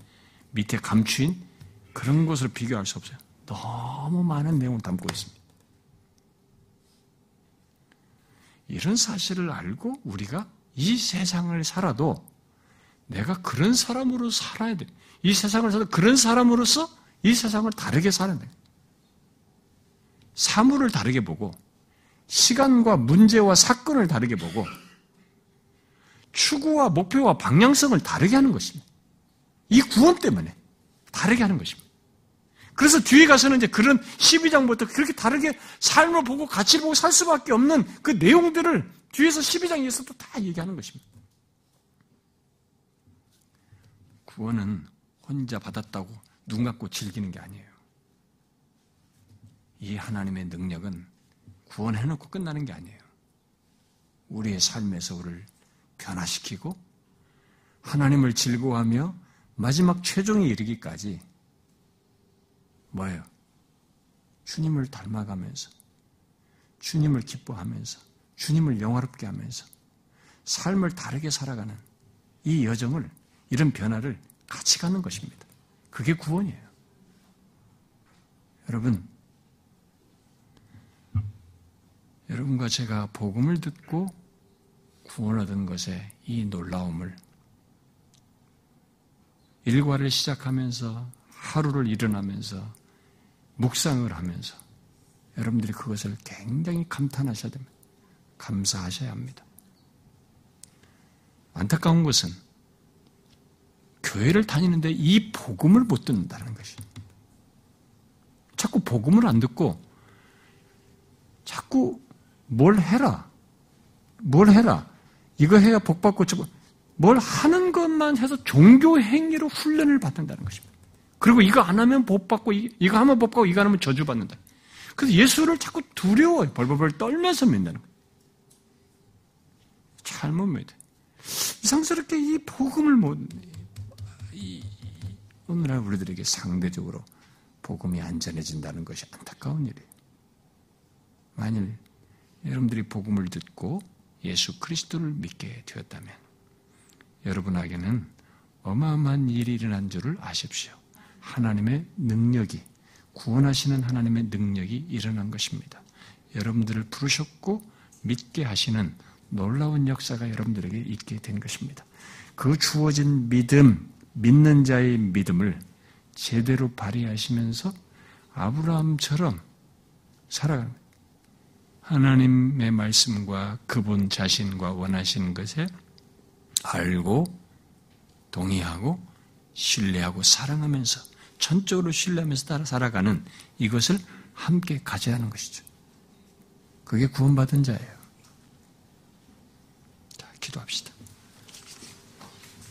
밑에 감추인 그런 것으로 비교할 수 없어요. 너무 많은 내용을 담고 있습니다. 이런 사실을 알고 우리가 이 세상을 살아도 내가 그런 사람으로 살아야 돼. 이 세상을 살아 그런 사람으로서 이 세상을 다르게 살아야 돼. 사물을 다르게 보고 시간과 문제와 사건을 다르게 보고 추구와 목표와 방향성을 다르게 하는 것입니다. 이 구원 때문에 다르게 하는 것입니다. 그래서 뒤에 가서는 이제 그런 12장부터 그렇게 다르게 삶을 보고 가치를 보고 살 수밖에 없는 그 내용들을 뒤에서 12장에서도 다 얘기하는 것입니다. 구원은 혼자 받았다고 눈 감고 즐기는 게 아니에요. 이 하나님의 능력은 구원해놓고 끝나는 게 아니에요. 우리의 삶에서 우리를 변화시키고 하나님을 즐거워하며 마지막 최종에 이르기까지 뭐예요? 주님을 닮아가면서 주님을 기뻐하면서 주님을 영화롭게 하면서 삶을 다르게 살아가는 이 여정을 이런 변화를 같이 가는 것입니다. 그게 구원이에요. 여러분, 여러분과 제가 복음을 듣고 구원 얻은 것의 이 놀라움을 일과를 시작하면서 하루를 일어나면서 묵상을 하면서 여러분들이 그것을 굉장히 감탄하셔야 됩니다. 감사하셔야 합니다. 안타까운 것은 교회를 다니는데 이 복음을 못 듣는다는 것이. 자꾸 복음을 안 듣고 자꾸 뭘 해라. 뭘 해라. 이거 해야 복 받고 저거 뭘 하는 것만 해서 종교 행위로 훈련을 받는다는 것입니다. 그리고 이거 안 하면 복 받고 이거 하면 복 받고 이거 안 하면 저주 받는다. 그래서 예수를 자꾸 두려워요. 벌벌벌 떨면서 믿는 거예요. 잘못 믿어. 이상스럽게 이 복음을 못 이, 오늘날 우리들에게 상대적으로 복음이 안전해진다는 것이 안타까운 일이에요. 만일 여러분들이 복음을 듣고 예수 그리스도를 믿게 되었다면 여러분에게는 어마어마한 일이 일어난 줄을 아십시오. 하나님의 능력이 구원하시는 하나님의 능력이 일어난 것입니다. 여러분들을 부르셨고 믿게 하시는 놀라운 역사가 여러분들에게 있게 된 것입니다. 그 주어진 믿음, 믿는 자의 믿음을 제대로 발휘하시면서 아브라함처럼 살아가는 하나님의 말씀과 그분 자신과 원하시는 것에 알고 동의하고 신뢰하고 사랑하면서 전적으로 신뢰하면서 따라 살아가는 이것을 함께 가져야 하는 것이죠. 그게 구원받은 자예요. 자, 기도합시다.